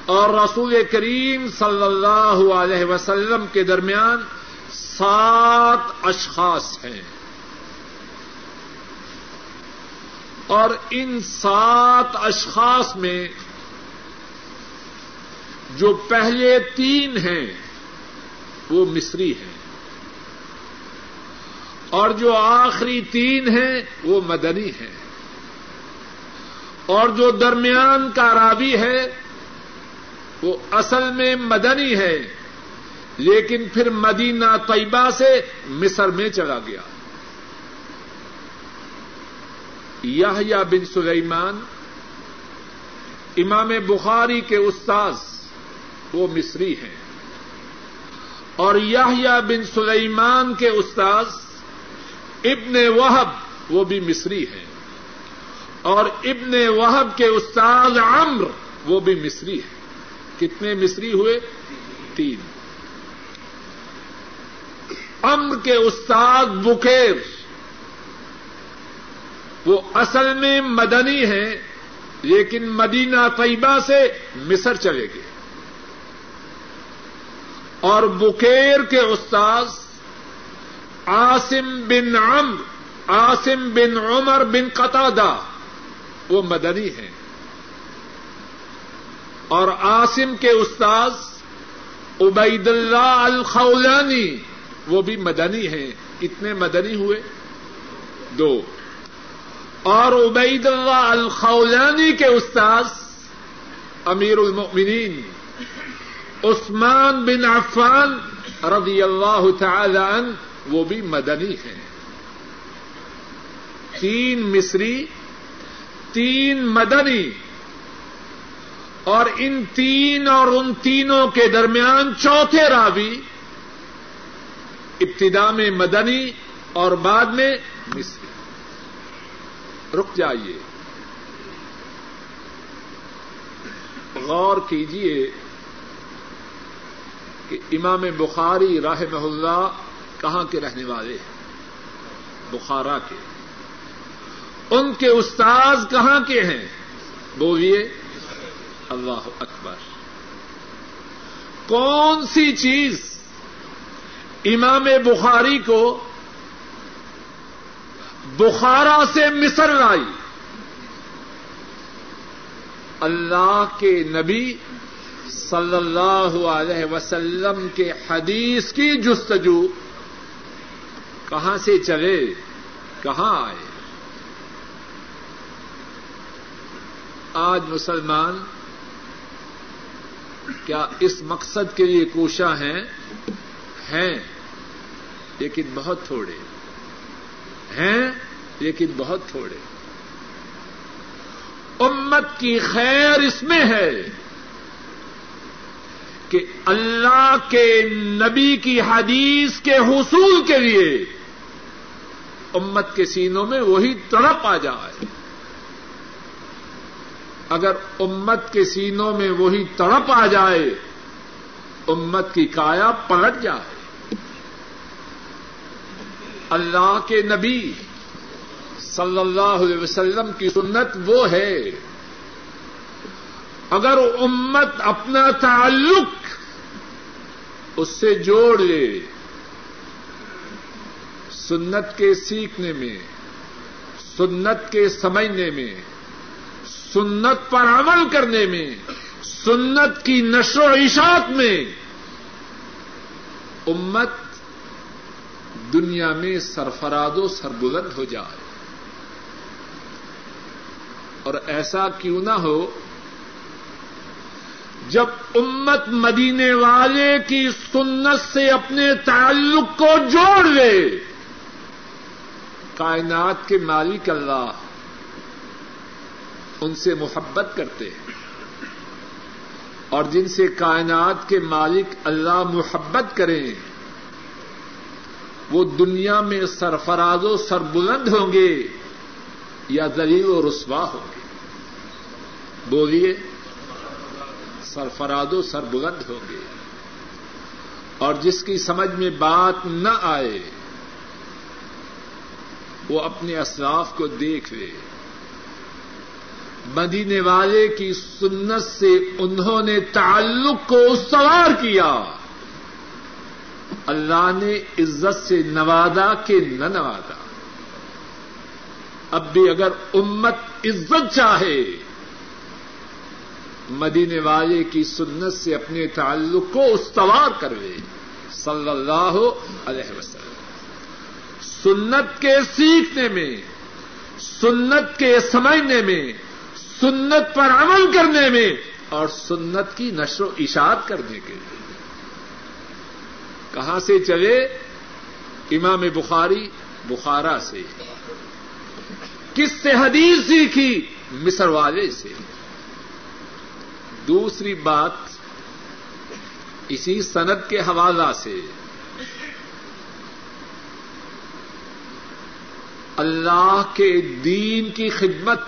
اور رسول کریم صلی اللہ علیہ وسلم کے درمیان سات اشخاص ہیں۔ اور ان سات اشخاص میں جو پہلے تین ہیں، وہ مصری ہیں۔ اور جو آخری تین ہیں، وہ مدنی ہیں۔ اور جو درمیان کا راوی ہے، وہ اصل میں مدنی ہے، لیکن پھر مدینہ طیبہ سے مصر میں چلا گیا۔ یا بن سلیمان، امام بخاری کے استاذ، وہ مصری ہیں۔ اور یا بن سلیمان کے استاذ، ابن وہب، وہ بھی مصری ہیں۔ اور ابن وہب کے استاد عمر وہ بھی مصری ہیں۔ کتنے مصری ہوئے؟ تین۔ امر کے استاد بکیر، وہ اصل میں مدنی ہیں، لیکن مدینہ طیبہ سے مصر چلے گئے۔ اور بکیر کے استاذ آسم بن عمر آسم بن عمر بن قطادہ وہ مدنی ہیں۔ اور آسم کے استاذ عبید اللہ الخولانی وہ بھی مدنی ہیں۔ کتنے مدنی ہوئے۔ دو۔ اور عبید اللہ الخولانی کے استاذ امیر المؤمنین عثمان بن عفان رضی اللہ تعالی عنہ وہ بھی مدنی ہیں۔ تین مصری تین مدنی اور ان تین اور ان تینوں کے درمیان چوتھے راوی ابتدا میں مدنی اور بعد میں مصری۔ رک جائیے۔ غور کیجیے کہ امام بخاری راہ اللہ کہاں کے رہنے والے ہیں؟ بخارا کے۔ ان کے استاذ کہاں کے ہیں؟ بولیے، اللہ اکبر۔ کون سی چیز امام بخاری کو بخارا سے مصر لائی؟ اللہ کے نبی صلی اللہ علیہ وسلم کے حدیث کی جستجو کہاں سے چلے؟ کہاں آئے؟ آج مسلمان کیا اس مقصد کے لیے کوشاں ہیں؟ ہیں، لیکن بہت تھوڑے۔ ہیں، لیکن بہت تھوڑے۔ امت کی خیر اس میں ہے کہ اللہ کے نبی کی حدیث کے حصول کے لیے امت کے سینوں میں وہی تڑپ آ جائے۔ اگر امت کے سینوں میں وہی تڑپ آ جائے، امت کی کایا پلٹ جائے۔ اللہ کے نبی صلی اللہ علیہ وسلم کی سنت وہ ہے۔ اگر امت اپنا تعلق اس سے جوڑ لے، سنت کے سیکھنے میں، سنت کے سمجھنے میں سنت پر عمل کرنے میں، سنت کی نشر و اشاعت میں امت دنیا میں سرفراد و سربلند ہو جائے۔ اور ایسا کیوں نہ ہو، جب امت مدینے والے کی سنت سے اپنے تعلق کو جوڑ لے، کائنات کے مالک اللہ ان سے محبت کرتے ہیں اور جن سے کائنات کے مالک اللہ محبت کریں، وہ دنیا میں سرفراز و سربلند ہوں گے یا ذلیل و رسوا ہوں گے؟ بولیے، سرفراز و سربلند ہوں گے۔ اور جس کی سمجھ میں بات نہ آئے، وہ اپنے اسلاف کو دیکھ لے۔ مدینے والے کی سنت سے انہوں نے تعلق کو سوار کیا۔ اللہ نے عزت سے نوادا کہ نہ نوادا اب بھی اگر امت عزت چاہے، مدینے والے کی سنت سے اپنے تعلق کو استوار کروے۔ صلی اللہ علیہ وسلم۔ سنت کے سیکھنے میں، سنت کے سمجھنے میں سنت پر عمل کرنے میں اور سنت کی نشر و اشاعت کرنے کے لیے۔ کہاں سے چلے؟ امام بخاری، بخارا سے۔ کس سے حدیث سیکھی؟ مصر والے سے۔ دوسری بات، اسی صنعت کے حوالہ سے۔ اللہ کے دین کی خدمت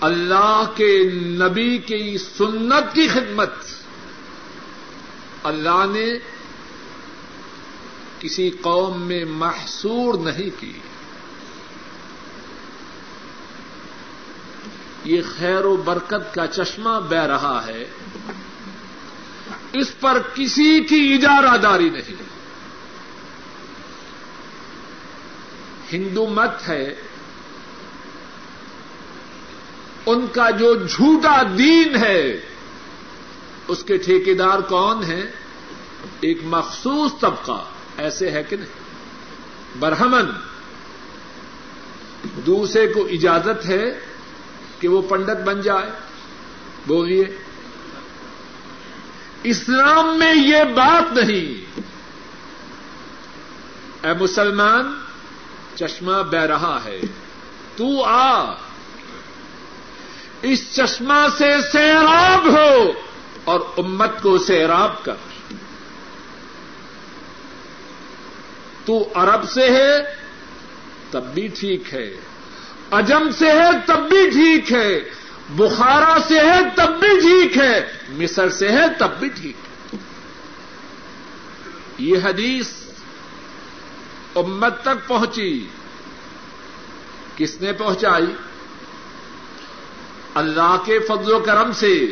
اللہ کے نبی کی سنت کی خدمت۔ اللہ نے کسی قوم میں محصور نہیں کی۔ یہ خیر و برکت کا چشمہ بہ رہا ہے۔ اس پر کسی کی اجارہ داری نہیں۔ ہندو مت ہے ان کا جو جھوٹا دین ہے، اس کے ٹھیکیدار کون ہیں؟ ایک مخصوص طبقہ، ایسے ہے کہ نہیں؟ برہمن، دوسرے کو اجازت ہے کہ وہ پنڈت بن جائے، بولیے۔ اسلام میں یہ بات نہیں۔ اے مسلمان، چشمہ بہ رہا ہے۔ تو آ۔ اس چشمہ سے سیراب ہو اور امت کو سیراب کر۔ تو عرب سے ہے، تب بھی ٹھیک ہے۔ اجم سے ہے، تب بھی ٹھیک ہے۔ بخارا سے ہے، تب بھی ٹھیک ہے۔ مصر سے ہے، تب بھی ٹھیک۔ ہے یہ حدیث امت تک پہنچی۔ کس نے پہنچائی؟ اللہ کے فضل و کرم سے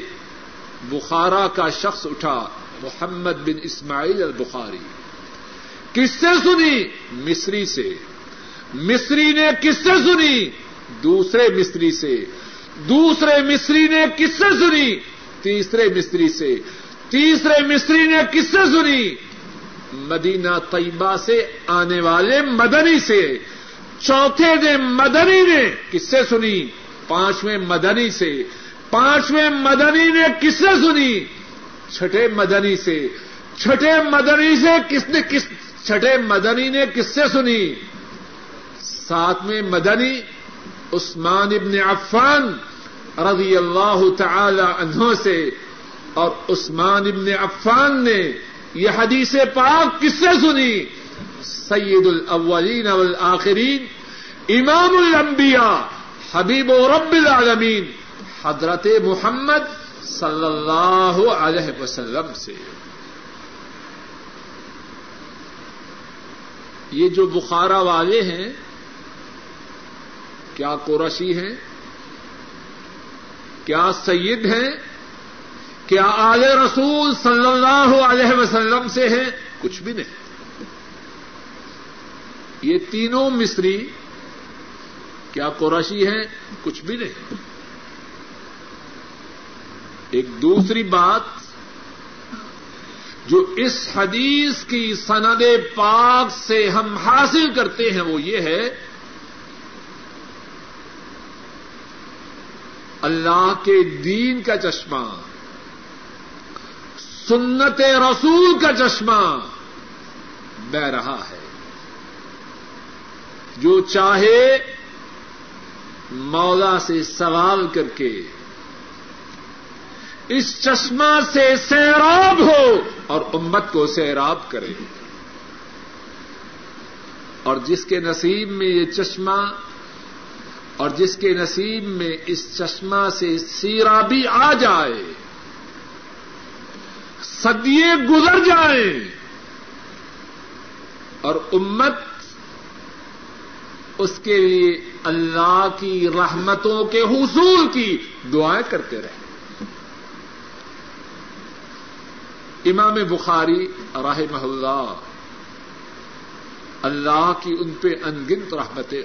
بخارا کا شخص اٹھا، محمد بن اسماعیل البخاری۔ کس سے سنی؟ مصری سے۔ مصری نے کس سے سنی؟ دوسرے مصری سے۔ دوسرے مصری نے کس سے سنی؟ تیسرے مصری سے۔ تیسرے مصری نے کس سے سنی؟ مدینہ طیبہ سے آنے والے مدنی سے۔ چوتھے نے مدنی نے کس سے سنی؟ پانچویں مدنی سے، پانچویں مدنی نے کس سے سنی؟ چھٹے مدنی سے۔ چھٹے مدنی سے کس نے کس، چھٹے مدنی نے کس سے سنی؟ ساتویں مدنی عثمان ابن عفان رضی اللہ تعالی عنہ سے۔ اور عثمان ابن عفان نے یہ حدیث پاک کس سے سنی؟ سید الاولین والآخرین، امام الانبیاء۔ حبیب و رب العالمین، حضرت محمد صلی اللہ علیہ وسلم سے۔ یہ جو بخارا والے ہیں، کیا قورشی ہیں؟ کیا سید ہیں؟ کیا آل رسول صلی اللہ علیہ وسلم سے ہیں؟ کچھ بھی نہیں۔ یہ تینوں مصری کیا قرشی ہیں؟ کچھ بھی نہیں۔ ایک دوسری بات، جو اس حدیث کی سند پاک سے ہم حاصل کرتے ہیں وہ یہ ہے، اللہ کے دین کا چشمہ، سنت رسول کا چشمہ بہ رہا ہے۔ جو چاہے مولا سے سوال کر کے اس چشمہ سے سیراب ہو اور امت کو سیراب کرے۔ اور جس کے نصیب میں یہ چشمہ اور جس کے نصیب میں اس چشمہ سے سیرابی آ جائے، صدیے گزر جائیں۔ اور امت اس کے لیے اللہ کی رحمتوں کے حصول کی دعائیں کرتے رہے۔ امام بخاری راہ محلہ اللہ کی ان پہ انگنت رحمتیں۔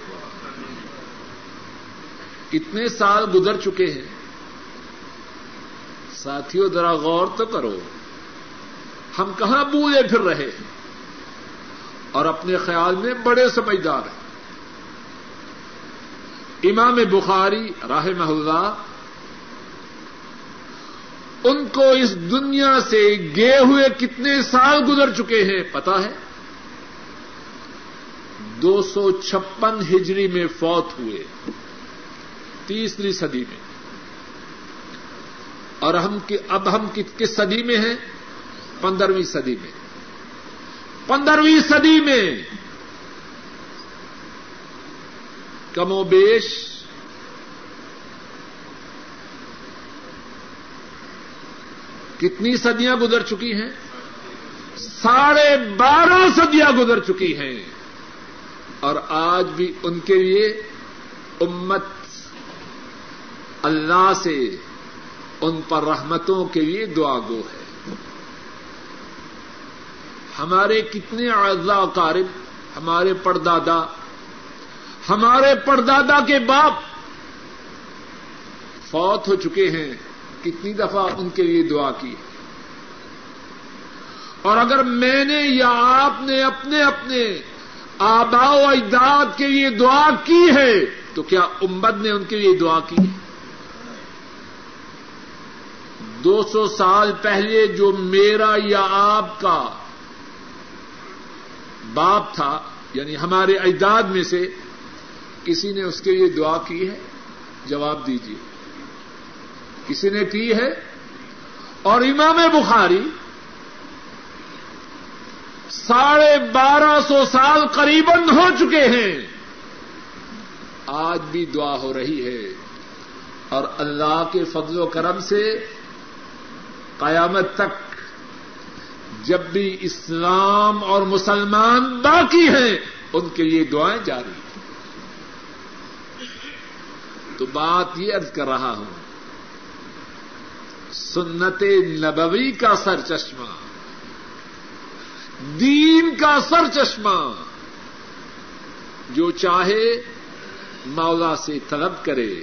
کتنے سال گزر چکے ہیں۔ ساتھیوں ذرا غور تو کرو۔ ہم کہاں بوئے پھر رہے؟ ہیں اور اپنے خیال میں بڑے سمجھدار ہیں۔ امام بخاری راہ محلہ ان کو اس دنیا سے گئے ہوئے کتنے سال گزر چکے ہیں پتا ہے؟ دو سو چھپن ہجری میں فوت ہوئے، تیسری صدی میں۔ اور ہم اب ہم کس صدی میں ہیں؟ پندرہویں صدی میں۔ پندرہویں صدی میں کم و بیش کتنی صدیاں گزر چکی ہیں؟ ساڑھے بارہ صدیاں گزر چکی ہیں۔ اور آج بھی ان کے لیے امت اللہ سے ان پر رحمتوں کے لیے دعا گو ہے۔ ہمارے کتنے اعضا قارب، ہمارے پردادا ہمارے پردادا کے باپ فوت ہو چکے ہیں۔ کتنی دفعہ ان کے لیے دعا کی۔ اور اگر میں نے یا آپ نے اپنے اپنے آبا و اجداد کے لیے دعا کی ہے، تو کیا امت نے ان کے لیے دعا کی؟ دو سو سال پہلے جو میرا یا آپ کا باپ تھا یعنی ہمارے اجداد میں سے کسی نے اس کے لیے دعا کی ہے؟ جواب دیجیے کسی نے کی ہے؟ اور امام بخاری ساڑھے بارہ سو سال قریباً ہو چکے ہیں۔ آج بھی دعا ہو رہی ہے۔ اور اللہ کے فضل و کرم سے قیامت تک جب بھی اسلام اور مسلمان باقی ہیں، ان کے لیے دعائیں جاری ہیں۔ تو بات یہ ارض کر رہا ہوں، سنت نبوی کا سر چشمہ، دین کا سر چشمہ، جو چاہے مولا سے طلب کرے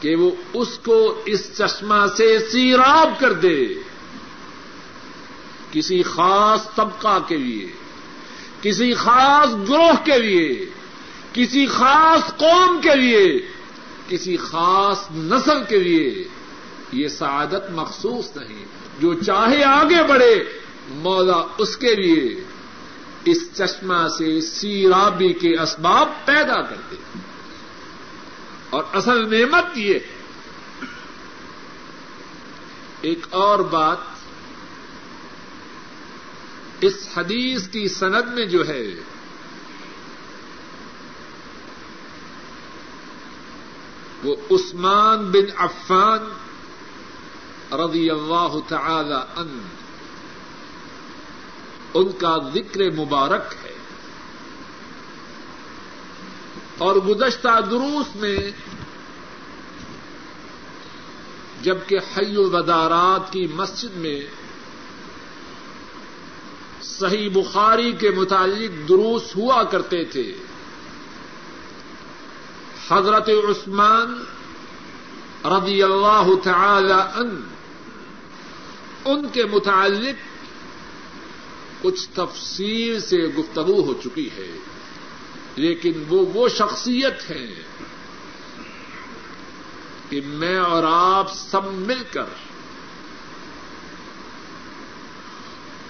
کہ وہ اس کو اس چشمہ سے سیراب کر دے کسی خاص طبقہ کے لیے، کسی خاص گروہ کے لیے۔ کسی خاص قوم کے لیے، کسی خاص نسل کے لیے یہ سعادت مخصوص نہیں۔ جو چاہے آگے بڑھے، مولا اس کے لیے اس چشمہ سے سیرابی کے اسباب پیدا کرتے اور اصل نعمت یہ ایک اور بات اس حدیث کی سند میں جو ہے وہ عثمان بن عفان رضی اللہ تعالی ان ان کا ذکر مبارک ہے۔ اور گزشتہ دروس میں جبکہ حی الودارات کی مسجد میں صحیح بخاری کے متعلق دروس ہوا کرتے تھے حضرت عثمان رضی اللہ تعالی ان ان کے متعلق کچھ تفصیل سے گفتگو ہو چکی ہے، لیکن وہ وہ شخصیت ہیں کہ میں اور آپ سب مل کر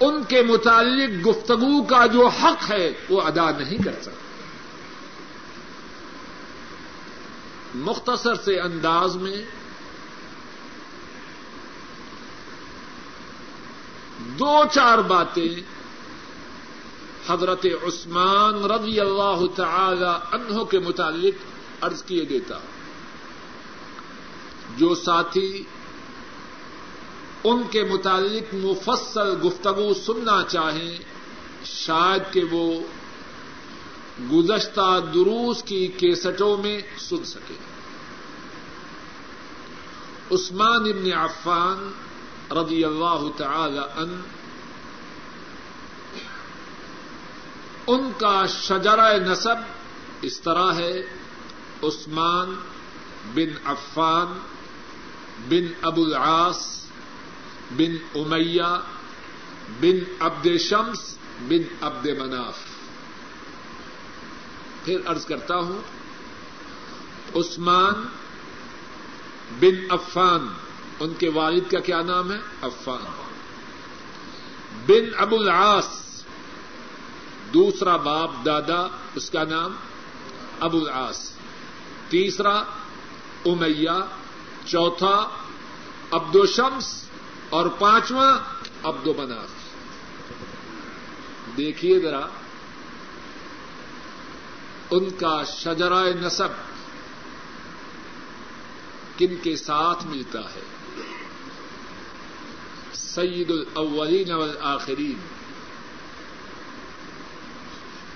ان کے متعلق گفتگو کا جو حق ہے وہ ادا نہیں کر سکتے۔ مختصر سے انداز میں دو چار باتیں حضرت عثمان رضی اللہ تعالی عنہ کے متعلق عرض کیے دیتا جو ساتھی ان کے متعلق مفصل گفتگو سننا چاہیں، شاید کہ وہ گزشتہ دروس کی کیسٹوں میں سن سکے۔ عثمان ابن عفان رضی اللہ تعالی ان ان کا شجرہ نصب اس طرح ہے، عثمان بن عفان بن ابو العاص بن امیہ بن عبد شمس بن عبد مناف پھر ارض کرتا ہوں، عثمان بن عفان، ان کے والد کا کیا نام ہے؟ عفان۔ بن ابو العاص، دوسرا باپ، دادا، اس کا نام ابو العاص۔ تیسرا، امیہ۔ چوتھا عبد شمس اور پانچواں عبد و مناف دیکھیے ذرا ان کا شجرائے نصب کن کے ساتھ ملتا ہے؟ سید الاولین والآخرین۔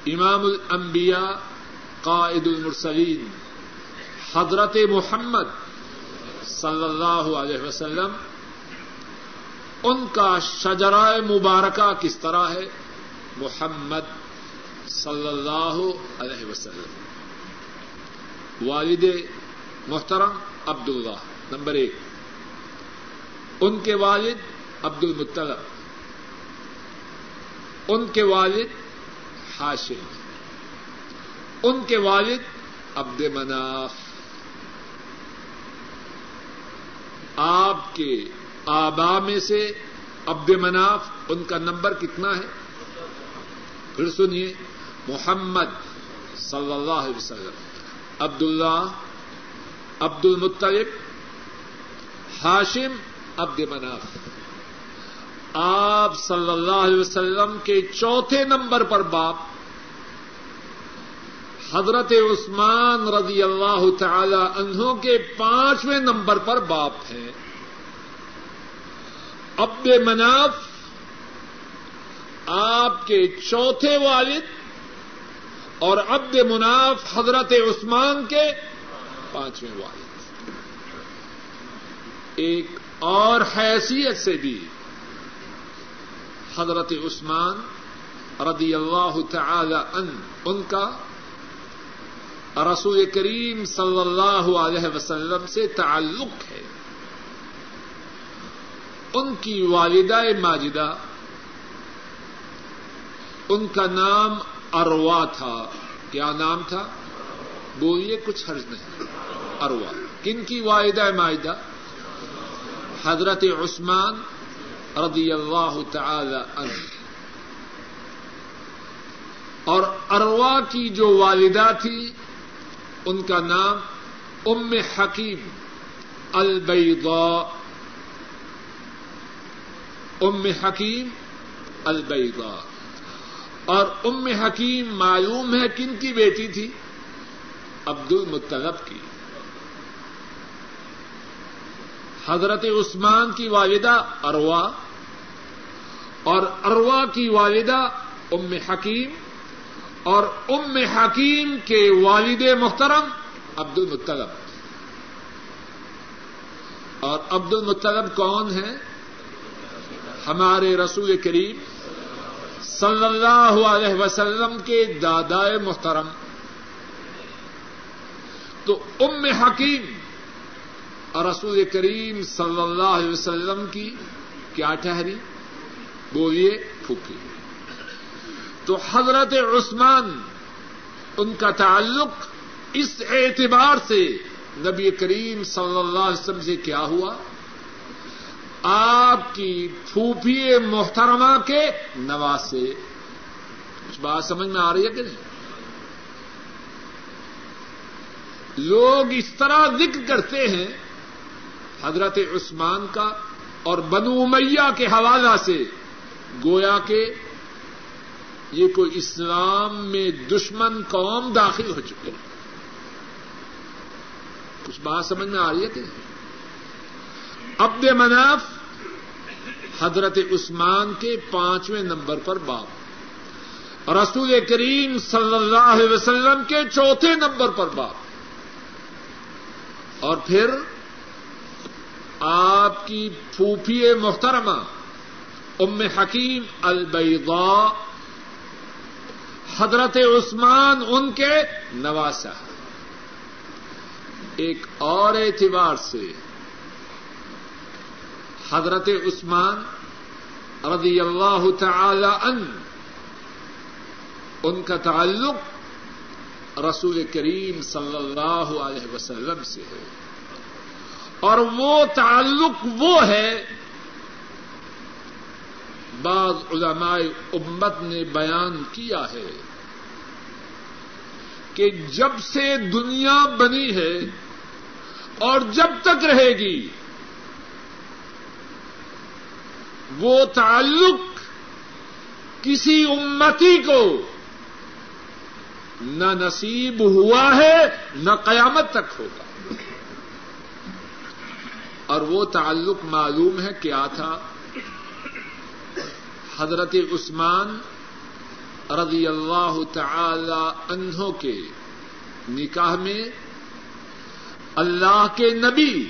امام الانبیاء، قائد المرسلین، حضرت محمد صلی اللہ علیہ وسلم۔ ان کا شجرائے مبارکہ کس طرح ہے؟ محمد صلی اللہ علیہ وسلم. والد محترم عبد اللہ نمبر ایک. ان کے والد عبد المطلب ان کے والد ہاشم ان کے والد عبد مناف. آپ کے آبا میں سے عبد مناف، ان کا نمبر کتنا ہے؟ پھر سنیے. محمد صلی اللہ علیہ وسلم عبد اللہ عبد المطلب ہاشم عبد مناف آپ صلی اللہ علیہ وسلم کے چوتھے نمبر پر باپ، حضرت عثمان رضی اللہ تعالی عنہ کے پانچویں نمبر پر باپ ہیں۔ عبد مناف آپ کے چوتھے والد اور عبد مناف حضرت عثمان کے پانچویں والد۔ ایک اور حیثیت سے بھی حضرت عثمان رضی اللہ تعالی ان ان کا رسول کریم صلی اللہ علیہ وسلم سے تعلق ہے۔ ان کی والدہ ماجدہ، ان کا نام اروا تھا۔ کیا نام تھا؟ بولیے، کچھ حرج نہیں۔ اروا۔ کن کی والدہ ماجدہ حضرت عثمان رضی اللہ تعالی عنہ۔ اور اروا کی جو والدہ تھی، ان کا نام ام حکیم البیضاء۔ ام حکیم البیضاء۔ اور ام حکیم معلوم ہے کن کی بیٹی تھی؟ عبد المطلب کی۔ حضرت عثمان کی والدہ اروا اور اروا کی والدہ ام حکیم اور ام حکیم کے والد محترم عبد المطلب اور عبد المطلب کون ہے ہمارے رسول کریم۔ صلی اللہ علیہ وسلم کے دادا محترم، تو ام حکیم، رسول کریم صلی اللہ علیہ وسلم کی کیا ٹہری بولیے، پھوکی۔ تو حضرت عثمان، ان کا تعلق اس اعتبار سے نبی کریم صلی اللہ علیہ وسلم سے کیا ہوا؟ آپ کی پھوپھی محترمہ کے نواز سے کچھ بات سمجھ میں آ رہی ہے کہ نہیں؟ لوگ اس طرح ذکر کرتے ہیں حضرت عثمان کا اور بنو میاں کے حوالہ سے، گویا کے یہ کوئی اسلام میں دشمن قوم داخل ہو چکے ہیں۔ کچھ بات سمجھ میں آ رہی ہے کہ عبد مناف حضرت عثمان کے پانچویں نمبر پر باپ رسول کریم صلی اللہ علیہ وسلم کے چوتھے نمبر پر باپ اور پھر آپ کی پھوپھی محترمہ ام حکیم البیضاء، حضرت عثمان ان کے نواسا ایک اور اعتبار سے حضرت عثمان رضی اللہ تعالی ان ان کا تعلق رسول کریم صلی اللہ علیہ وسلم سے ہے۔ اور وہ تعلق وہ ہے، بعض علماء امت نے بیان کیا ہے کہ جب سے دنیا بنی ہے اور جب تک رہے گی وہ تعلق کسی امتی کو نہ نصیب ہوا ہے، نہ قیامت تک ہوگا۔ اور وہ تعلق معلوم ہے کیا تھا؟ حضرت عثمان رضی اللہ تعالی عنہ کے نکاح میں اللہ کے نبی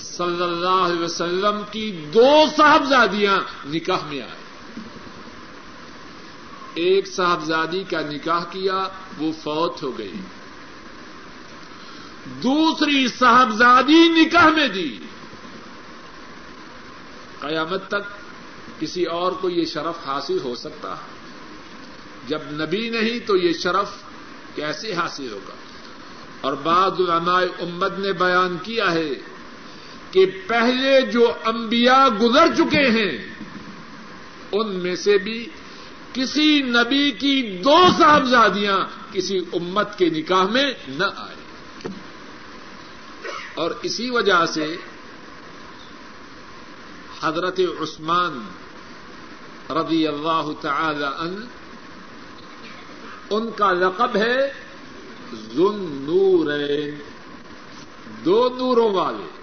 صلی اللہ علیہ وسلم کی دو صاحبزادیاں نکاح میں آئے۔ ایک صاحبزادی کا نکاح کیا، وہ فوت ہو گئی۔ دوسری صاحبزادی نکاح میں دی۔ قیامت تک کسی اور کو یہ شرف حاصل ہو سکتا۔ ہے جب نبی نہیں تو یہ شرف کیسے حاصل ہوگا؟ اور بعض علماء امت نے بیان کیا ہے کہ پہلے جو انبیاء گزر چکے ہیں، ان میں سے بھی کسی نبی کی دو صاحبزادیاں کسی امت کے نکاح میں نہ آئے۔ اور اسی وجہ سے حضرت عثمان رضی اللہ تعالی ان ان کا لقب ہے ذن نورین دو نوروں والے۔